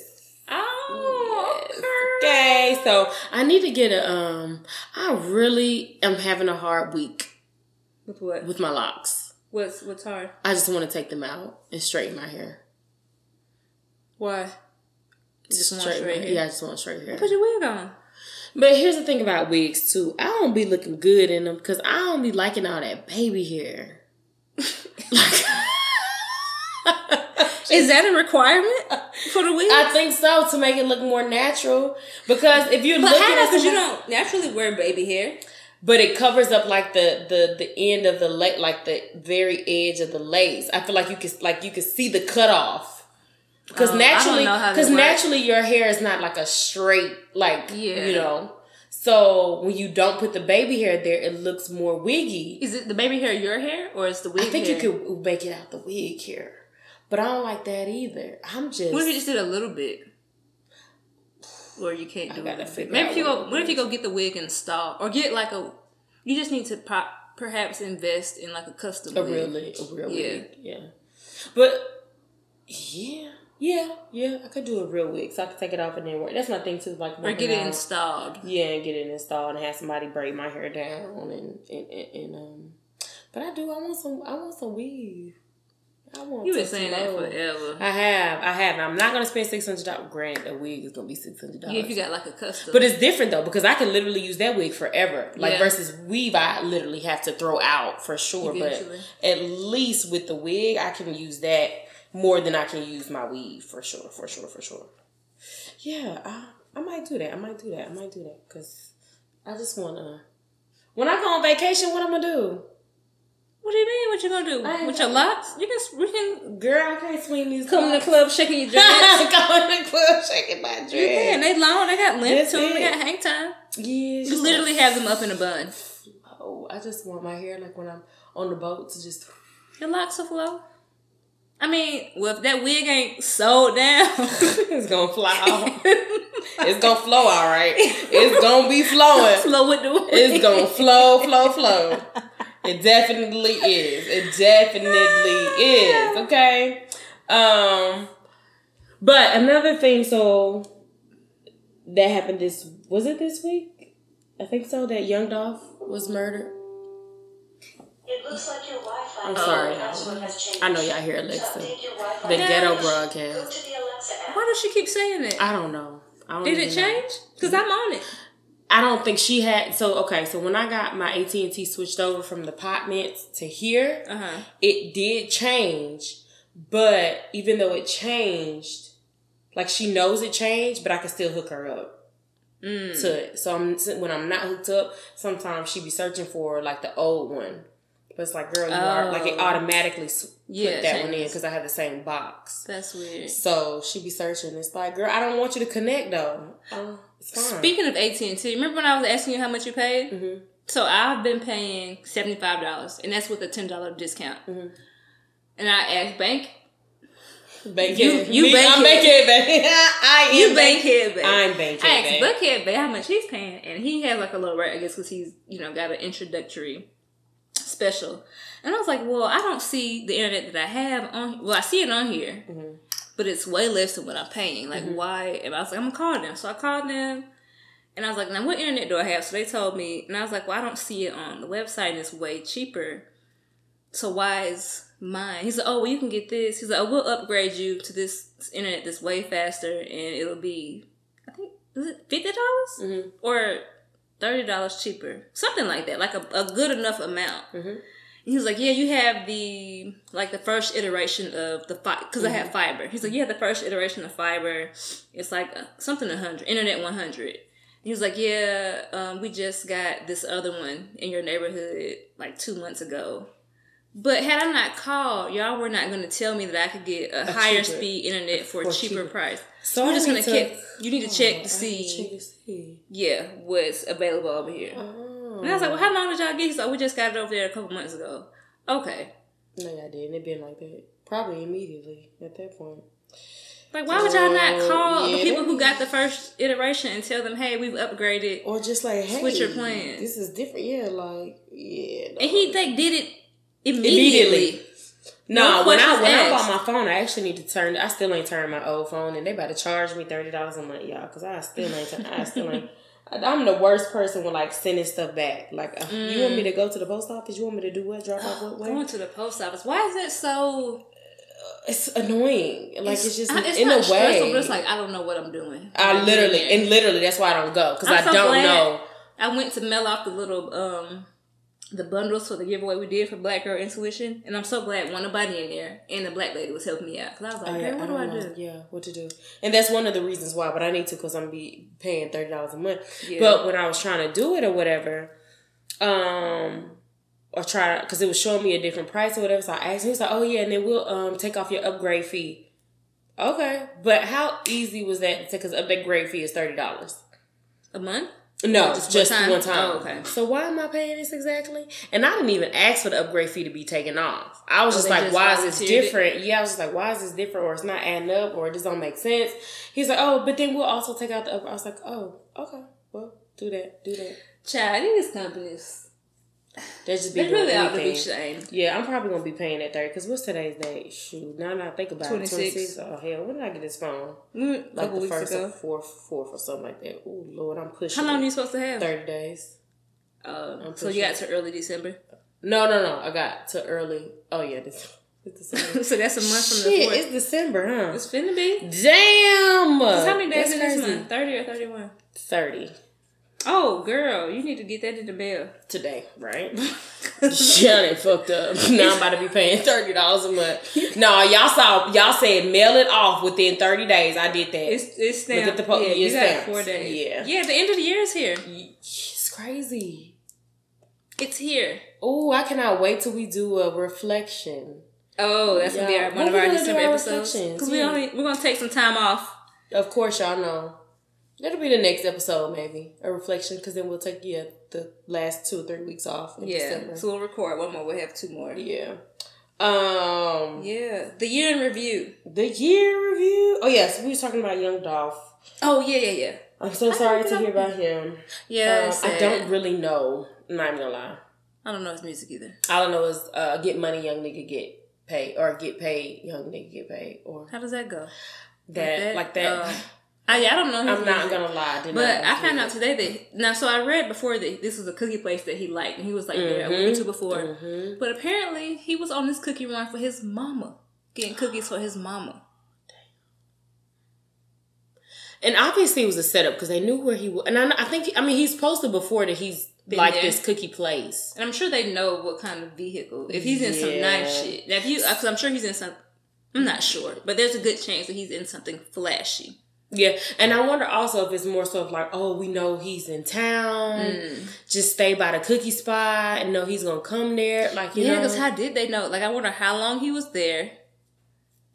Speaker 1: Oh,
Speaker 2: Yes. Okay, so I need to get a um I really am having a hard week
Speaker 1: With what?
Speaker 2: with my locks.
Speaker 1: What's what's hard?
Speaker 2: I just want to take them out and straighten my hair.
Speaker 1: Why? Just straight hair?
Speaker 2: Yeah, I just want straight hair.
Speaker 1: Put your wig on.
Speaker 2: But here's the thing about wigs too. I don't be looking good in them because I don't be liking all that baby hair.
Speaker 1: Is that a requirement for the wig?
Speaker 2: I think so to make it look more natural. Because if you're
Speaker 1: but
Speaker 2: looking at
Speaker 1: Because you don't naturally wear baby hair.
Speaker 2: but it covers up like the the the end of the la- like the very edge of the lace. I feel like you can like you can see the cutoff because
Speaker 1: Oh,
Speaker 2: naturally
Speaker 1: know how that
Speaker 2: because naturally your hair is not like a straight like
Speaker 1: Yeah.
Speaker 2: you know. So when you don't put the baby hair there, it looks more wiggy.
Speaker 1: Is it the baby hair your hair or is the wig
Speaker 2: I think
Speaker 1: hair?
Speaker 2: you could make it out the wig hair, but I don't like that either. I'm just
Speaker 1: What if you just did a little bit? Or you can't do
Speaker 2: I gotta
Speaker 1: it. Maybe if you go, what if you go get the wig installed, or get like a? You just need to pro- perhaps invest in like a custom
Speaker 2: a
Speaker 1: wig.
Speaker 2: real wig, a real
Speaker 1: Yeah.
Speaker 2: wig. Yeah, but yeah, yeah, yeah. I could do a real wig, so I could take it off and then work. That's my thing too. Like
Speaker 1: or get it
Speaker 2: out.
Speaker 1: installed.
Speaker 2: Yeah, and get it installed and have somebody braid my hair down and and, and, and um. But I do. I want some. I want some weave. I want.
Speaker 1: You've been saying that forever.
Speaker 2: I have. I have. I'm not gonna spend six hundred dollars. Grant a wig is gonna be six hundred dollars.
Speaker 1: Yeah, if you got like a custom.
Speaker 2: But it's different though because I can literally use that wig forever. Like
Speaker 1: Yeah.
Speaker 2: versus weave, I literally have to throw out for sure.
Speaker 1: Eventually.
Speaker 2: But at least with the wig, I can use that more than I can use my weave for sure, for sure, for sure. Yeah, I, I might do that. I might do that. I might do that because I just wanna. When I go on vacation, what I'm gonna do?
Speaker 1: What do you mean? What you gonna do
Speaker 2: I
Speaker 1: with your locks? You can we can
Speaker 2: Girl, I can't swing these.
Speaker 1: come in the club shaking your dreads.
Speaker 2: Go in the club shaking my dreads.
Speaker 1: you can. They long. They got length to them. They got hang time.
Speaker 2: Yeah,
Speaker 1: You literally have them up in a bun.
Speaker 2: Oh, I just want my hair like when I'm on the boat to just.
Speaker 1: Your locks will flow. I mean, well, if that wig ain't sold down,
Speaker 2: it's gonna fly off. it's gonna flow all right. It's gonna be flowing.
Speaker 1: flow with the wig.
Speaker 2: It's gonna flow, flow, flow. It definitely is. It definitely is. Okay. Um, but another thing, so that happened this was it this week? I think so. That young Dolph was murdered.
Speaker 3: It looks like your Wi-Fi
Speaker 2: I'm sorry.
Speaker 3: password has.
Speaker 2: I know y'all hear Alexa.
Speaker 3: To update your
Speaker 2: The ghetto broadcast.
Speaker 3: the
Speaker 1: Why does she keep saying it?
Speaker 2: I don't know. I don't
Speaker 1: Did it
Speaker 2: know.
Speaker 1: change? Because I'm on it.
Speaker 2: I don't think she had. So okay, so when I got my AT and T switched over from the apartments to here,
Speaker 1: Uh huh.
Speaker 2: it did change. But even though it changed, like she knows it changed, but I can still hook her up
Speaker 1: Mm.
Speaker 2: to it. So I'm when I'm not hooked up, sometimes she be searching for like the old one. But it's like, girl, you are like it
Speaker 1: Oh.
Speaker 2: automatically s- put
Speaker 1: Yeah,
Speaker 2: that one in because I have the same box.
Speaker 1: That's weird.
Speaker 2: So she be searching. It's like, girl, I don't want you to connect though. Oh, it's fine.
Speaker 1: Speaking of AT and T, remember when I was asking you how much you paid?
Speaker 2: Mhm.
Speaker 1: So I've been paying seventy five dollars, and that's with a ten dollar discount.
Speaker 2: Mhm.
Speaker 1: And I asked bank,
Speaker 2: Bank
Speaker 1: You- you
Speaker 2: Me,
Speaker 1: bank
Speaker 2: I'm
Speaker 1: head.
Speaker 2: bankhead, baby. I am
Speaker 1: "You
Speaker 2: bank-
Speaker 1: bank bank."
Speaker 2: I'm bankhead,
Speaker 1: I asked. Buckhead Bay how much he's paying, and he has like a little rate, I guess, because he's you know got an introductory special. And I was like, well, I don't see the internet that I have on. Well, I see it on here,
Speaker 2: Mhm.
Speaker 1: but it's way less than what I'm paying. Like,
Speaker 2: Mhm.
Speaker 1: why? And I was like, I'm gonna call them. So I called them, and I was like, now what internet do I have? So they told me, and I was like, well, I don't see it on the website, and it's way cheaper. So why is mine? He's like, oh, well, you can get this. He's like, oh, we'll upgrade you to this internet that's way faster, and it'll be, I think, is it fifty dollars
Speaker 2: Mhm.
Speaker 1: or thirty dollars cheaper, something like that, like a, a good enough amount.
Speaker 2: Mhm.
Speaker 1: He was like, yeah, you have the like the first iteration of the fiber because I have fiber. He's like, yeah, the first iteration of fiber. It's like uh, something hundred, internet one hundred. He was like, yeah, um, we just got this other one in your neighborhood like two months ago. But had I not called, y'all were not going to tell me that I could get a,
Speaker 2: A
Speaker 1: higher
Speaker 2: cheaper-
Speaker 1: speed internet for,
Speaker 2: for
Speaker 1: a cheaper,
Speaker 2: cheaper.
Speaker 1: price.
Speaker 2: So
Speaker 1: We're
Speaker 2: I
Speaker 1: just gonna
Speaker 2: to-
Speaker 1: check. You need to check
Speaker 2: Oh, I
Speaker 1: to see,
Speaker 2: check to see.
Speaker 1: yeah, what's available over here.
Speaker 2: Oh.
Speaker 1: And I was like, well, how long did y'all get? Like, we just got it over there a couple months ago. Okay.
Speaker 2: No, y'all didn't. It been like that. Probably immediately at that point.
Speaker 1: Like, why would y'all not call the people who got the first iteration and tell them, hey, we've upgraded?
Speaker 2: Or just like, hey,
Speaker 1: Switch your plans.
Speaker 2: This is different. Yeah, like, yeah.
Speaker 1: And he, they did it immediately.
Speaker 2: Immediately. No,
Speaker 1: No
Speaker 2: when I when I bought my phone, I actually need to turn. I still ain't turned my old phone, and they about to charge me thirty dollars a month, y'all, because I still ain't. turn- I still ain't. I'm the worst person with like sending stuff back. Like, uh, you want me to go to the post office? You want me to do what? Drop off what? Where?
Speaker 1: Going to the post office. Why is it so?
Speaker 2: It's annoying. Like it's, just
Speaker 1: I- it's
Speaker 2: in
Speaker 1: not
Speaker 2: a
Speaker 1: stressful,
Speaker 2: way.
Speaker 1: but it's like I don't know what I'm doing.
Speaker 2: I literally and literally that's why I don't go because I
Speaker 1: so
Speaker 2: don't know.
Speaker 1: I went to mail off the little um the bundles for the giveaway we did for Black Girl Intuition, and I'm so glad one nobody in there, and the black lady was helping me out because I was like,
Speaker 2: Oh,
Speaker 1: girl,
Speaker 2: yeah,
Speaker 1: what do I
Speaker 2: don't
Speaker 1: do?
Speaker 2: know. Yeah, what to do? And that's one of the reasons why. But I need to because I'm be paying thirty dollars a month.
Speaker 1: Yeah.
Speaker 2: But when I was trying to do it or whatever, um, or try because it was showing me a different price or whatever, so I asked him. He's like, "Oh yeah, and then we'll um take off your upgrade fee." Okay, but how easy was that? Because upgrade fee is thirty dollars.
Speaker 1: A month?
Speaker 2: No,
Speaker 1: Just
Speaker 2: just,
Speaker 1: one time?
Speaker 2: one time.
Speaker 1: Oh, okay.
Speaker 2: So why am I paying this exactly? And I didn't even ask for the upgrade fee to be taken off. I was
Speaker 1: Oh,
Speaker 2: just like,
Speaker 1: just
Speaker 2: why is this
Speaker 1: volunteered it?
Speaker 2: different? Yeah, I was just like, why is this different? Or it's not adding up, or it just don't make sense. He's like, oh, but then we'll also take out the. Up-. I was like, oh, okay, well, do that, do that.
Speaker 1: Child, these companies,
Speaker 2: They just be
Speaker 1: they really ought to be shamed.
Speaker 2: Yeah, I'm probably gonna be paying that thirty. Cause what's today's date? Shoot, now that I think about
Speaker 1: 26.
Speaker 2: it, twenty six. Oh hell, when did I get this phone?
Speaker 1: A
Speaker 2: Like the first
Speaker 1: ago.
Speaker 2: or fourth, fourth or something like that. Oh Lord, I'm pushing.
Speaker 1: How long
Speaker 2: it.
Speaker 1: are you supposed to have?
Speaker 2: Thirty days.
Speaker 1: Uh, so you got to early December.
Speaker 2: No, no, no. I got to early. Oh yeah, this. December.
Speaker 1: so that's a month from the fourth.
Speaker 2: it's December, huh?
Speaker 1: It's finna be.
Speaker 2: Damn.
Speaker 1: How many days
Speaker 2: That's
Speaker 1: in this month? Thirty or thirty-one?
Speaker 2: Thirty
Speaker 1: Oh, girl, you need to get that in the mail.
Speaker 2: today, right? Shit, I fucked up. Now I'm about to be paying thirty dollars a month. No, y'all saw y'all said mail it off within thirty days. I did that.
Speaker 1: It's it's stamped.
Speaker 2: at the po-
Speaker 1: yeah,
Speaker 2: yeah,
Speaker 1: you got four days.
Speaker 2: Yeah.
Speaker 1: yeah. The end of the year is here.
Speaker 2: it's crazy.
Speaker 1: It's here.
Speaker 2: Oh, I cannot wait till we do a reflection.
Speaker 1: Oh, that's gonna be our, one of our December episodes. Because we only we're gonna take some time off.
Speaker 2: Of course, y'all know. That'll be the next episode, maybe a reflection, because then we'll take yeah the last two or three weeks off.
Speaker 1: Yeah.
Speaker 2: December.
Speaker 1: So we'll record one more. We'll have two more.
Speaker 2: Yeah. Um,
Speaker 1: Yeah, the year in review.
Speaker 2: the year review. Oh yes, we were talking about Young Dolph.
Speaker 1: Oh yeah, yeah, yeah.
Speaker 2: I'm so sorry to hear about him.
Speaker 1: Yeah,
Speaker 2: Um, I don't really know. I'm not even gonna lie.
Speaker 1: I don't know his music either.
Speaker 2: All I know is uh, get money, young nigga get paid, or get paid, young nigga get paid, or
Speaker 1: How does that go?
Speaker 2: that like that.
Speaker 1: Um, I, yeah, I I don't know.
Speaker 2: I'm not
Speaker 1: music.
Speaker 2: gonna lie. I
Speaker 1: But I found out today that now. So I read before that this was a cookie place that he liked, and he was like there a week or two before.
Speaker 2: Mhm.
Speaker 1: But apparently, he was on this cookie run for his mama, getting cookies for his mama.
Speaker 2: And obviously, it was a setup because they knew where he was. And I, I think, I mean, he's posted before that he's
Speaker 1: Been
Speaker 2: like
Speaker 1: there.
Speaker 2: this cookie place.
Speaker 1: And I'm sure they know what kind of vehicle. If he's in some nice shit, now if you, because I'm sure he's in some. I'm not sure, but there's a good chance that he's in something flashy.
Speaker 2: Yeah, and I wonder also if it's more so of like, oh, we know he's in town.
Speaker 1: Mm.
Speaker 2: Just stay by the cookie spot and know he's gonna come there. Like you
Speaker 1: Yeah, because how did they know? Like, I wonder how long he was there,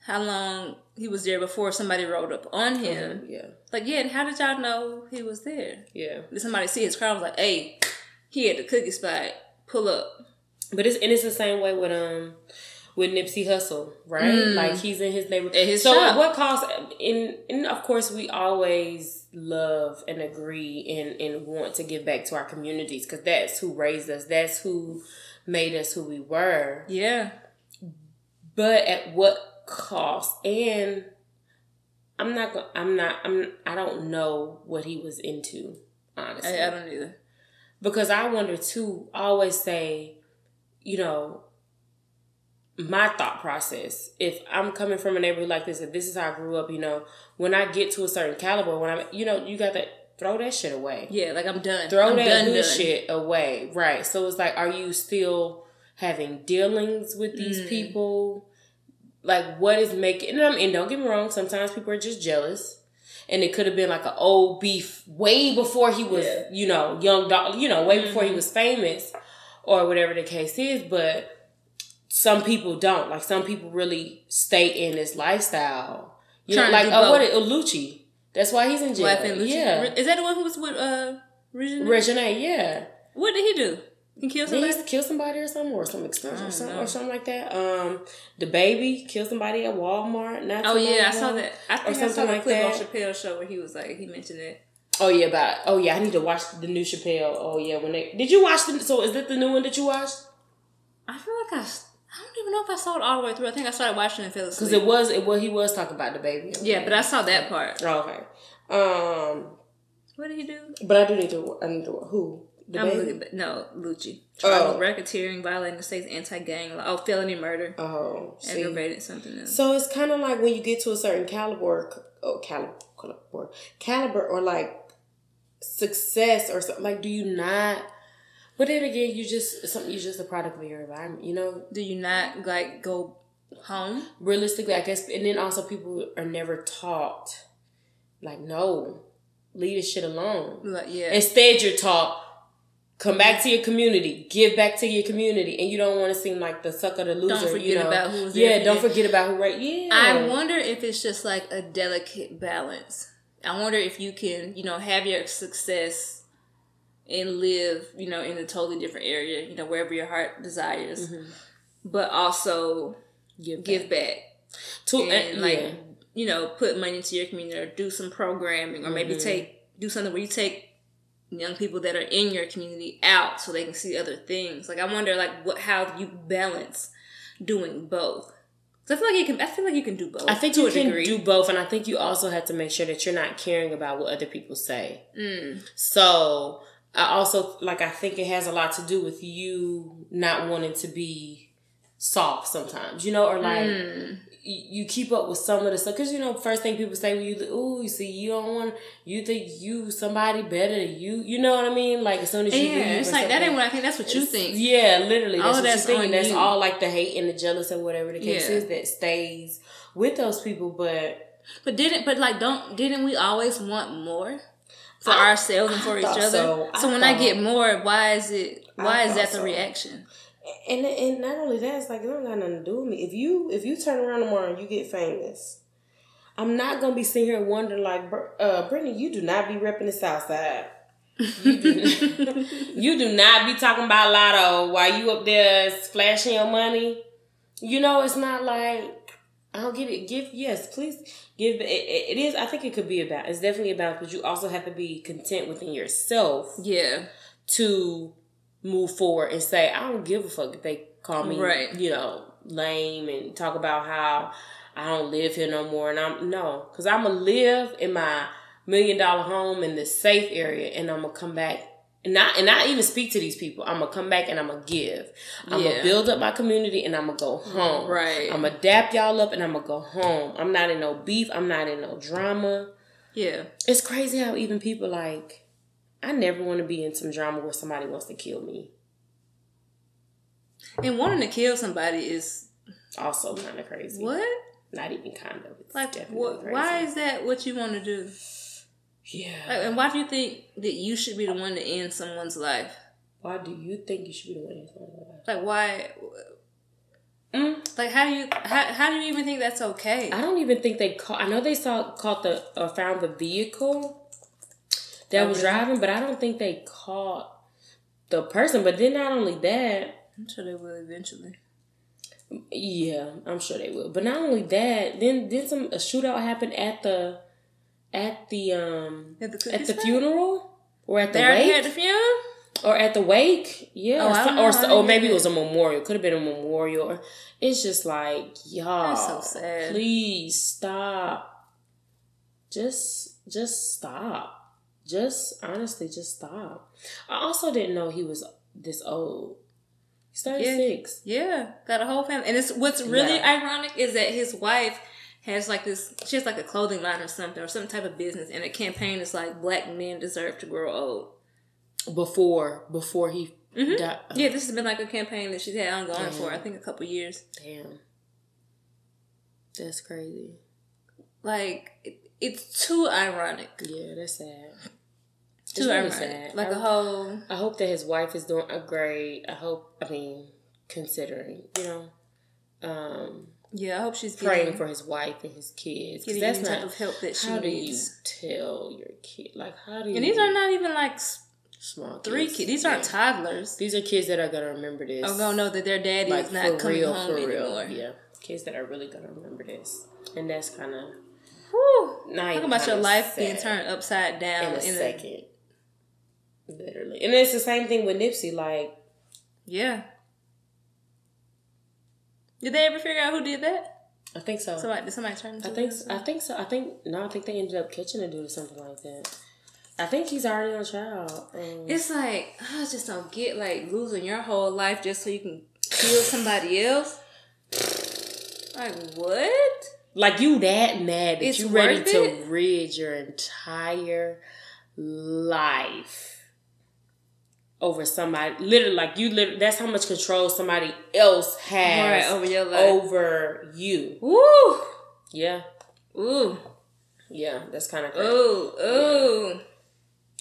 Speaker 1: how long he was there before somebody rolled up on him.
Speaker 2: yeah,
Speaker 1: Like, yeah, and how did y'all know he was there?
Speaker 2: yeah.
Speaker 1: Did somebody see his car was like, hey, he at the cookie spot, pull up.
Speaker 2: But it's and it's the same way with um with Nipsey Hussle, right?
Speaker 1: Mm.
Speaker 2: Like he's in his neighborhood.
Speaker 1: His
Speaker 2: so
Speaker 1: shop.
Speaker 2: at what cost? And and of course we always love and agree and and want to give back to our communities because that's who raised us. That's who made us who we were.
Speaker 1: Yeah.
Speaker 2: But at what cost? And I'm not. go- I'm not. I'm. I don't know what he was into. Honestly,
Speaker 1: I, I don't either.
Speaker 2: because I wonder too. I always say, you know, my thought process. If I'm coming from a neighborhood like this, if this is how I grew up, you know, when I get to a certain caliber, when I'm, you know, you got to throw that shit away.
Speaker 1: Yeah, like I'm done.
Speaker 2: Throw
Speaker 1: I'm
Speaker 2: that
Speaker 1: done, done.
Speaker 2: shit away, right? So it's like, are you still having dealings with these
Speaker 1: Mm.
Speaker 2: people? Like, what is making? And, I'm- and don't get me wrong, sometimes people are just jealous, and it could have been like an old beef way before he was,
Speaker 1: Yeah.
Speaker 2: you know, young Dolph, you know, way before he
Speaker 1: Mhm.
Speaker 2: was famous, or whatever the case is. But some people don't. Like, some people really stay in this lifestyle. You know,
Speaker 1: Trying
Speaker 2: like oh, what
Speaker 1: both.
Speaker 2: Lucci? That's why he's in jail.
Speaker 1: Lucci.
Speaker 2: Yeah,
Speaker 1: Is that the one who was with uh Regina?
Speaker 2: Regina. Yeah.
Speaker 1: What did he do? He killed
Speaker 2: Did
Speaker 1: somebody?
Speaker 2: he kill somebody or something, or some extortion or something,
Speaker 1: know.
Speaker 2: or something like that? Um, DaBaby killed somebody at Walmart. Not
Speaker 1: Oh yeah, I saw that. I think I
Speaker 2: something
Speaker 1: saw the
Speaker 2: like
Speaker 1: clip
Speaker 2: that.
Speaker 1: on Chappelle's show where he was like he mentioned it.
Speaker 2: Oh yeah, about oh yeah, I need to watch the new Chappelle. Oh yeah, when they did you watch the? So is that the new one that you watched?
Speaker 1: I feel like I, I don't even know if I saw it all the way through. I think I started watching and fell asleep.
Speaker 2: Because it was it was he was talking about DaBaby.
Speaker 1: yeah, but I saw that part.
Speaker 2: Oh, okay. Um,
Speaker 1: What did he do?
Speaker 2: but I do need to. I need to who the
Speaker 1: I'm
Speaker 2: baby.
Speaker 1: looking, no, Lucci. Trial
Speaker 2: Oh.
Speaker 1: racketeering, violating the state's anti-gang law. Oh, felony murder,
Speaker 2: Oh, see.
Speaker 1: aggravated something else.
Speaker 2: So it's kind of like when you get to a certain caliber, oh, caliber, caliber, or like success or something. Like, do you not? But then again, you just something. You're just a product of your environment. You know,
Speaker 1: do you not like go home?
Speaker 2: realistically, I guess. And then also, people are never taught. Like, no, leave this shit alone.
Speaker 1: Like yeah,
Speaker 2: Instead, you're taught. Come back to your community. Give back to your community, and you don't want to seem like the sucker, the loser.
Speaker 1: forget
Speaker 2: you know?
Speaker 1: about who was there
Speaker 2: Yeah, don't
Speaker 1: you.
Speaker 2: forget about who. Right? Yeah.
Speaker 1: I wonder if it's just like a delicate balance. I wonder if you can, you know, have your success and live, you know, in a totally different area, you know, wherever your heart desires,
Speaker 2: Mhm.
Speaker 1: but also
Speaker 2: give back.
Speaker 1: give back
Speaker 2: to
Speaker 1: and like,
Speaker 2: yeah.
Speaker 1: you know, put money into your community or do some programming or maybe
Speaker 2: Mhm.
Speaker 1: take do something where you take young people that are in your community out so they can see other things. Like I wonder like what how you balance doing both. I feel like you can. I feel like you can do both.
Speaker 2: I think
Speaker 1: to
Speaker 2: you
Speaker 1: a
Speaker 2: can
Speaker 1: degree.
Speaker 2: do both, and I think you also have to make sure that you're not caring about what other people say.
Speaker 1: Mm.
Speaker 2: So I also like I think it has a lot to do with you not wanting to be soft sometimes, you know, or like
Speaker 1: Mm.
Speaker 2: you keep up with some of the stuff because you know first thing people say when you ooh you see you don't want you think you somebody better than you you know what I mean like as soon as you
Speaker 1: Yeah, it's like that ain't what I think. That's what you think.
Speaker 2: Yeah, literally.
Speaker 1: All
Speaker 2: That's
Speaker 1: of
Speaker 2: what
Speaker 1: that's
Speaker 2: you think. that's
Speaker 1: you.
Speaker 2: all like the hate and the jealous and whatever the case
Speaker 1: Yeah.
Speaker 2: is that stays with those people. But
Speaker 1: But didn't but like don't didn't we always want more for
Speaker 2: I-
Speaker 1: ourselves and for
Speaker 2: I
Speaker 1: each other?
Speaker 2: so.
Speaker 1: So,
Speaker 2: I
Speaker 1: when I get more, why is it why is that the
Speaker 2: so.
Speaker 1: reaction?
Speaker 2: and and not only that, it's like it don't got nothing to do with me. If you if you turn around tomorrow and you get famous, I'm not gonna be sitting here wondering like, uh, Brittany, you do not be repping the South Side. You do, you do not be talking about lotto while you up there flashing your money. you know, it's not like I don't get it. Give yes, please give. It, it, is. I think it could be about. It's definitely about, but you also have to be content within yourself
Speaker 1: Yeah.
Speaker 2: to move forward and say, I don't give a fuck if they call me,
Speaker 1: Right.
Speaker 2: you know, lame and talk about how I don't live here no more. And I'm no, because I'm gonna live in my million dollar home in this safe area, and I'm gonna come back. And not and not even speak to these people. I'm gonna come back and I'm gonna give. I'm
Speaker 1: Yeah.
Speaker 2: gonna build up my community and I'm gonna go home.
Speaker 1: Right.
Speaker 2: I'm gonna dap y'all up and I'm gonna go home. I'm not in no beef. I'm not in no drama.
Speaker 1: Yeah.
Speaker 2: It's crazy how even people like, I never want to be in some drama where somebody wants to kill me.
Speaker 1: And wanting to kill somebody is
Speaker 2: Also kind of crazy.
Speaker 1: what?
Speaker 2: Not even kind of. It's
Speaker 1: Like
Speaker 2: crazy.
Speaker 1: Why is that what you want to do?
Speaker 2: Yeah.
Speaker 1: Like, and why do you think that you should be the one to end someone's life?
Speaker 2: Why do you think you should be the one in front of
Speaker 1: Like why?
Speaker 2: Mm.
Speaker 1: Like how do you how, how do you even think that's okay?
Speaker 2: I don't even think they caught. I know they saw caught the or found the vehicle that
Speaker 1: Oh,
Speaker 2: was
Speaker 1: really?
Speaker 2: driving, but I don't think they caught the person. But then not only that,
Speaker 1: I'm sure they will eventually.
Speaker 2: Yeah, I'm sure they will. But not only that, then then some a shootout happened at the at the um
Speaker 1: At the,
Speaker 2: at the funeral or at the wake
Speaker 1: had the funeral.
Speaker 2: or at the wake. Yeah,
Speaker 1: Oh,
Speaker 2: or, so- or, so- or maybe it was a memorial. Could have been a memorial. It's just like y'all.
Speaker 1: That's so sad.
Speaker 2: Please stop. Just just stop. Just honestly, just stop. I also didn't know he was this old. He's thirty six.
Speaker 1: Yeah, got a whole family. And it's what's really
Speaker 2: Yeah.
Speaker 1: ironic is that his wife has like this. She has like a clothing line or something, or some type of business, and a campaign is like black men deserve to grow old.
Speaker 2: before before he
Speaker 1: Mhm.
Speaker 2: died.
Speaker 1: Yeah, this has been like a campaign that she's had ongoing for I think a couple years.
Speaker 2: Damn, that's crazy.
Speaker 1: Like it, it's too ironic.
Speaker 2: Yeah, that's sad.
Speaker 1: Too ironic.
Speaker 2: sad.
Speaker 1: Like
Speaker 2: I-
Speaker 1: a whole.
Speaker 2: I hope that his wife is doing a great. I hope. I mean, considering you know, um,
Speaker 1: Yeah, I hope she's
Speaker 2: praying for his wife and his kids.
Speaker 1: getting
Speaker 2: that's
Speaker 1: any type
Speaker 2: not.
Speaker 1: of help that she
Speaker 2: How do
Speaker 1: needs.
Speaker 2: you tell your kid? Like, how do you?
Speaker 1: And these are not even like
Speaker 2: small
Speaker 1: three kids. These aren't toddlers.
Speaker 2: These are kids that are gonna remember this.
Speaker 1: I'm gonna know that their daddy
Speaker 2: like
Speaker 1: is not
Speaker 2: for
Speaker 1: coming
Speaker 2: real,
Speaker 1: home
Speaker 2: for real.
Speaker 1: anymore.
Speaker 2: Yeah, kids that are really gonna remember this, and that's kind of
Speaker 1: Talk about your life being turned upside down
Speaker 2: in a
Speaker 1: in a-
Speaker 2: second. Literally. And it's the same thing with Nipsey. Like,
Speaker 1: Yeah. Did they ever figure out who did that?
Speaker 2: I think so.
Speaker 1: Somebody did somebody turn into
Speaker 2: I think so. I think so. I think no. I think they ended up catching a dude or something like that. I think he's already on trial. Um,
Speaker 1: It's like I just don't get like losing your whole life just so you can kill somebody else. Like what?
Speaker 2: like you that mad that
Speaker 1: It's
Speaker 2: you ready to rid your entire life over somebody. Literally, like you. Literally, that's how much control somebody else has
Speaker 1: Right over your life.
Speaker 2: over you.
Speaker 1: Woo!
Speaker 2: Yeah,
Speaker 1: Ooh!
Speaker 2: yeah. That's kind of.
Speaker 1: Ooh! Ooh!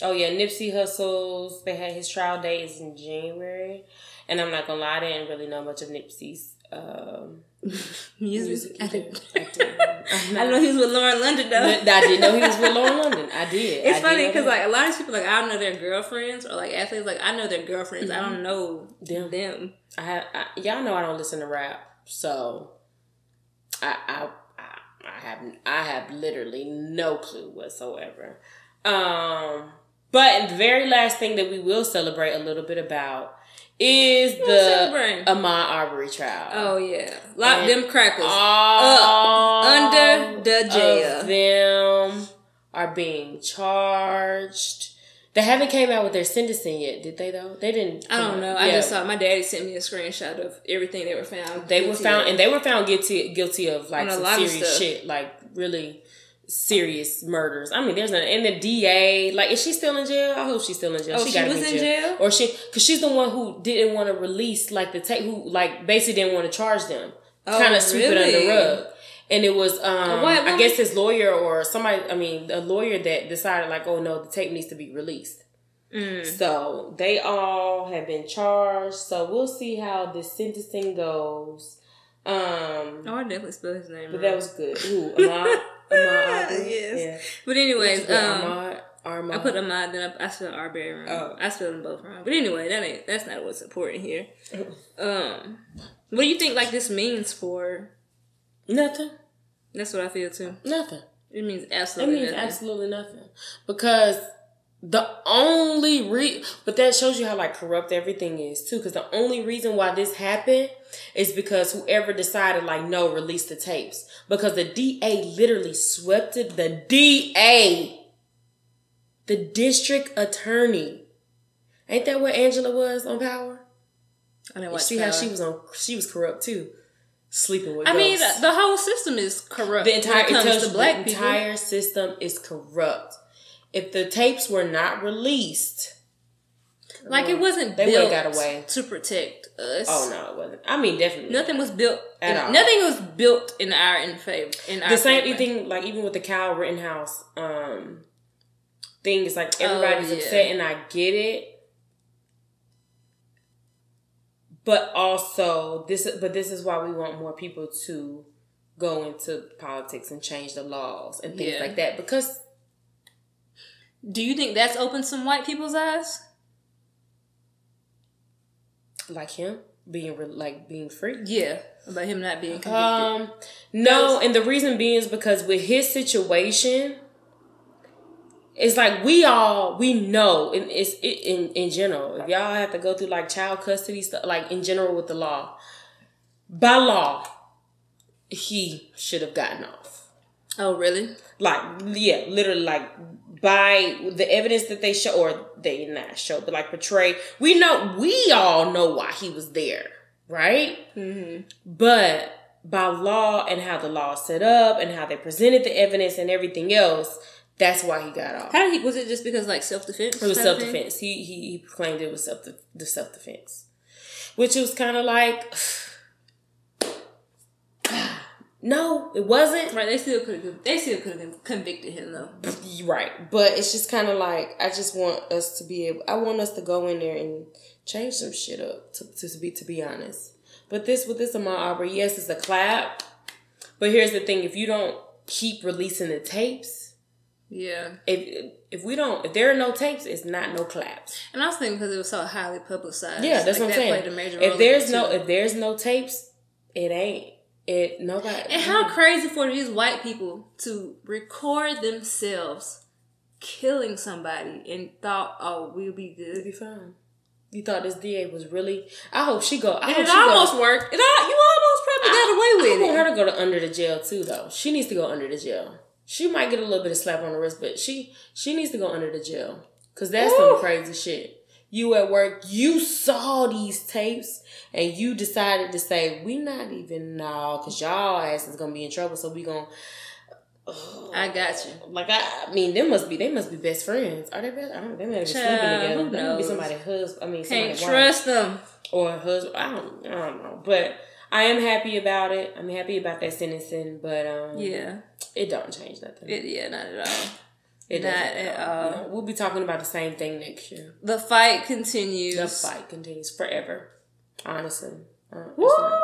Speaker 2: Oh yeah, Nipsey Hussle's. They had his trial date is in January, and I'm not gonna lie, I didn't really know much of Nipsey's um,
Speaker 1: Music. Did.
Speaker 2: I didn't. I'm
Speaker 1: I
Speaker 2: not-
Speaker 1: know he was with Lauren London though.
Speaker 2: I didn't know he was with Lauren London. I did.
Speaker 1: It's
Speaker 2: I
Speaker 1: funny because like a lot of people like I don't know their girlfriends or like athletes like I know their girlfriends. I don't know
Speaker 2: Them.
Speaker 1: them.
Speaker 2: I have I, y'all know I don't listen to rap, so I I I, I have I have literally no clue whatsoever. Um, but the very last thing that we will celebrate a little bit about is the? Ahmaud Arbery trial.
Speaker 1: Oh yeah, lock
Speaker 2: And
Speaker 1: them crackers.
Speaker 2: all
Speaker 1: under the jail.
Speaker 2: of them are being charged. They haven't came out with their sentencing yet, did they? Though they didn't.
Speaker 1: I don't know.
Speaker 2: out-
Speaker 1: I
Speaker 2: yeah.
Speaker 1: just saw my daddy sent me a screenshot of everything they were found.
Speaker 2: They were found,
Speaker 1: of.
Speaker 2: and they were found guilty guilty of like some serious shit, like really serious murders. I mean, there's no, and the DA, like, is she still in jail? I hope she's still in jail.
Speaker 1: Oh, she
Speaker 2: gotta
Speaker 1: was in jail?
Speaker 2: or she, because she's the one who didn't want to release like the tape, who like basically didn't want to charge them,
Speaker 1: Oh,
Speaker 2: kind of sweep it under the rug. And it was, um,
Speaker 1: white
Speaker 2: I guess his lawyer or somebody, I mean, a lawyer that decided like, oh no, the tape needs to be released.
Speaker 1: Mm.
Speaker 2: So they all have been charged. So we'll see how the sentencing goes. Um,
Speaker 1: Oh, I definitely spelled his name.
Speaker 2: but
Speaker 1: wrong.
Speaker 2: that was good. Ooh, Ahmad, Arbery.
Speaker 1: Yes.
Speaker 2: Yeah.
Speaker 1: But anyways, um,
Speaker 2: Ahmad, Ahmad.
Speaker 1: I put Ahmad, then I, I spelled Arbery wrong.
Speaker 2: Oh.
Speaker 1: I spelled them both wrong. But anyway, that ain't that's not what's important here. Um, What do you think like this means for?
Speaker 2: Nothing.
Speaker 1: That's what I feel too.
Speaker 2: Nothing.
Speaker 1: It means absolutely.
Speaker 2: It means
Speaker 1: nothing.
Speaker 2: absolutely nothing. Because the only re but that shows you how like corrupt everything is too. Because the only reason why this happened is because whoever decided like no, release the tapes. Because the DA literally swept it. The DA, the district attorney. Ain't that what Angela was on Power?
Speaker 1: I didn't watch
Speaker 2: see how she was on? She was corrupt too, sleeping with.
Speaker 1: I mean,
Speaker 2: ghosts.
Speaker 1: the whole system is corrupt.
Speaker 2: the entire
Speaker 1: it
Speaker 2: tells
Speaker 1: to black
Speaker 2: the
Speaker 1: people.
Speaker 2: entire system is corrupt. If the tapes were not released,
Speaker 1: like it wasn't
Speaker 2: They
Speaker 1: built
Speaker 2: got away.
Speaker 1: to protect us.
Speaker 2: oh no, it wasn't. I mean, definitely
Speaker 1: Nothing was built.
Speaker 2: At
Speaker 1: in-
Speaker 2: all.
Speaker 1: Nothing was built in our in favor. In our
Speaker 2: The same
Speaker 1: favor.
Speaker 2: thing, like even with the Kyle Rittenhouse um thing, it's like everybody's
Speaker 1: Oh, yeah.
Speaker 2: upset, and I get it. But also, this but this is why we want more people to go into politics and change the laws and things
Speaker 1: Yeah.
Speaker 2: like that because
Speaker 1: Do you think that's opened some white people's eyes?
Speaker 2: like him being re- like being free.
Speaker 1: Yeah, about him not being convicted.
Speaker 2: Um, no, and the reason being is because with his situation, it's like we all we know, and it's it, in in general. If y'all have to go through like child custody stuff, like in general with the law, by law, he should have gotten off.
Speaker 1: oh, really?
Speaker 2: Like yeah, literally like by the evidence that they show or they not show, but like portray. We know we all know why he was there, right?
Speaker 1: Mm-hmm.
Speaker 2: But by law and how the law is set up and how they presented the evidence and everything else, that's why he got off.
Speaker 1: How did he? Was it just because like self defense?
Speaker 2: It was self defense. He, he he proclaimed it was self the self defense, which was kind of like, no, it wasn't.
Speaker 1: Right, they still could have. They still could have convicted him though.
Speaker 2: Right, but it's just kind of like I just want us to be able. I want us to go in there and change some shit up. To, to be to be honest, but this with this Ahmaud Arbery, yes, it's a clap. But here's the thing: if you don't keep releasing the tapes,
Speaker 1: Yeah,
Speaker 2: if if we don't, if there are no tapes, it's not no claps.
Speaker 1: and I was thinking because it was so highly publicized.
Speaker 2: Yeah, that's
Speaker 1: like,
Speaker 2: what I'm
Speaker 1: that
Speaker 2: saying.
Speaker 1: Played a major role
Speaker 2: If there's no
Speaker 1: too.
Speaker 2: if there's no tapes, it ain't it. Nobody.
Speaker 1: And how mm. crazy for these white people to record themselves killing somebody and thought, oh, we'll be good.
Speaker 2: It'll be fine. You thought this DA was really? I hope she go. I
Speaker 1: And
Speaker 2: hope
Speaker 1: it
Speaker 2: she
Speaker 1: almost
Speaker 2: go,
Speaker 1: worked. It all, you almost probably got away with
Speaker 2: I
Speaker 1: with
Speaker 2: want
Speaker 1: it.
Speaker 2: her to go to under the jail too, though. She needs to go under the jail. She might get a little bit of slap on the wrist, but she she needs to go under the jail because that's
Speaker 1: Ooh.
Speaker 2: some crazy shit. You at work, you saw these tapes, and you decided to say, "We not even know, cause y'all ass is gonna be in trouble, so we gonna."
Speaker 1: I got you.
Speaker 2: Like I, I mean, they must be they must be best friends. Are they best? I don't. Know they might be sleeping together.
Speaker 1: who
Speaker 2: They be somebody husband. I mean,
Speaker 1: Can't trust them.
Speaker 2: or husband. I don't. I don't know. But I am happy about it. I'm happy about that sentencing. But um,
Speaker 1: Yeah,
Speaker 2: it don't change nothing.
Speaker 1: it, yeah, not at all.
Speaker 2: It
Speaker 1: not
Speaker 2: doesn't
Speaker 1: at all.
Speaker 2: No, we'll be talking about the same thing next year.
Speaker 1: The fight continues.
Speaker 2: The fight continues forever. Honestly, uh, it's
Speaker 1: Woo!
Speaker 2: not-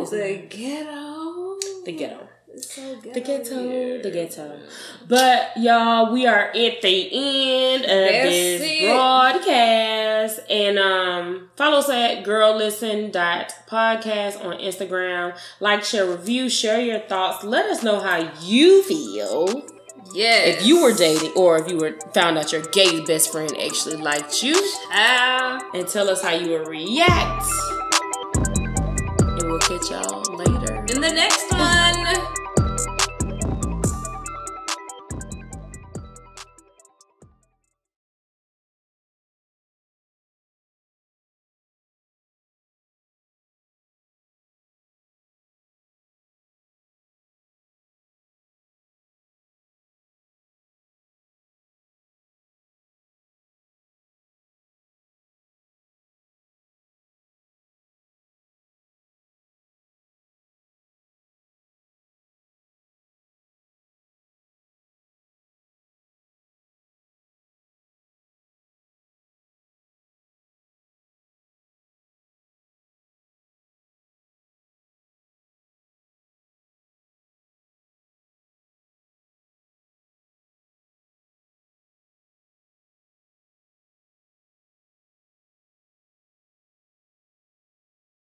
Speaker 2: It's
Speaker 1: the
Speaker 2: not.
Speaker 1: ghetto.
Speaker 2: the ghetto.
Speaker 1: So.
Speaker 2: The ghetto,
Speaker 1: here.
Speaker 2: the ghetto. But y'all, we are at the end of
Speaker 1: That's
Speaker 2: this
Speaker 1: it.
Speaker 2: broadcast. And um follow us at girllisten.podcast on Instagram. Like, share, review, share your thoughts. Let us know how you feel.
Speaker 1: Yes.
Speaker 2: If you were dating or if you were found out your gay best friend actually liked you.
Speaker 1: Ah.
Speaker 2: And tell us how you would react. And we'll catch y'all later.
Speaker 1: in the next one.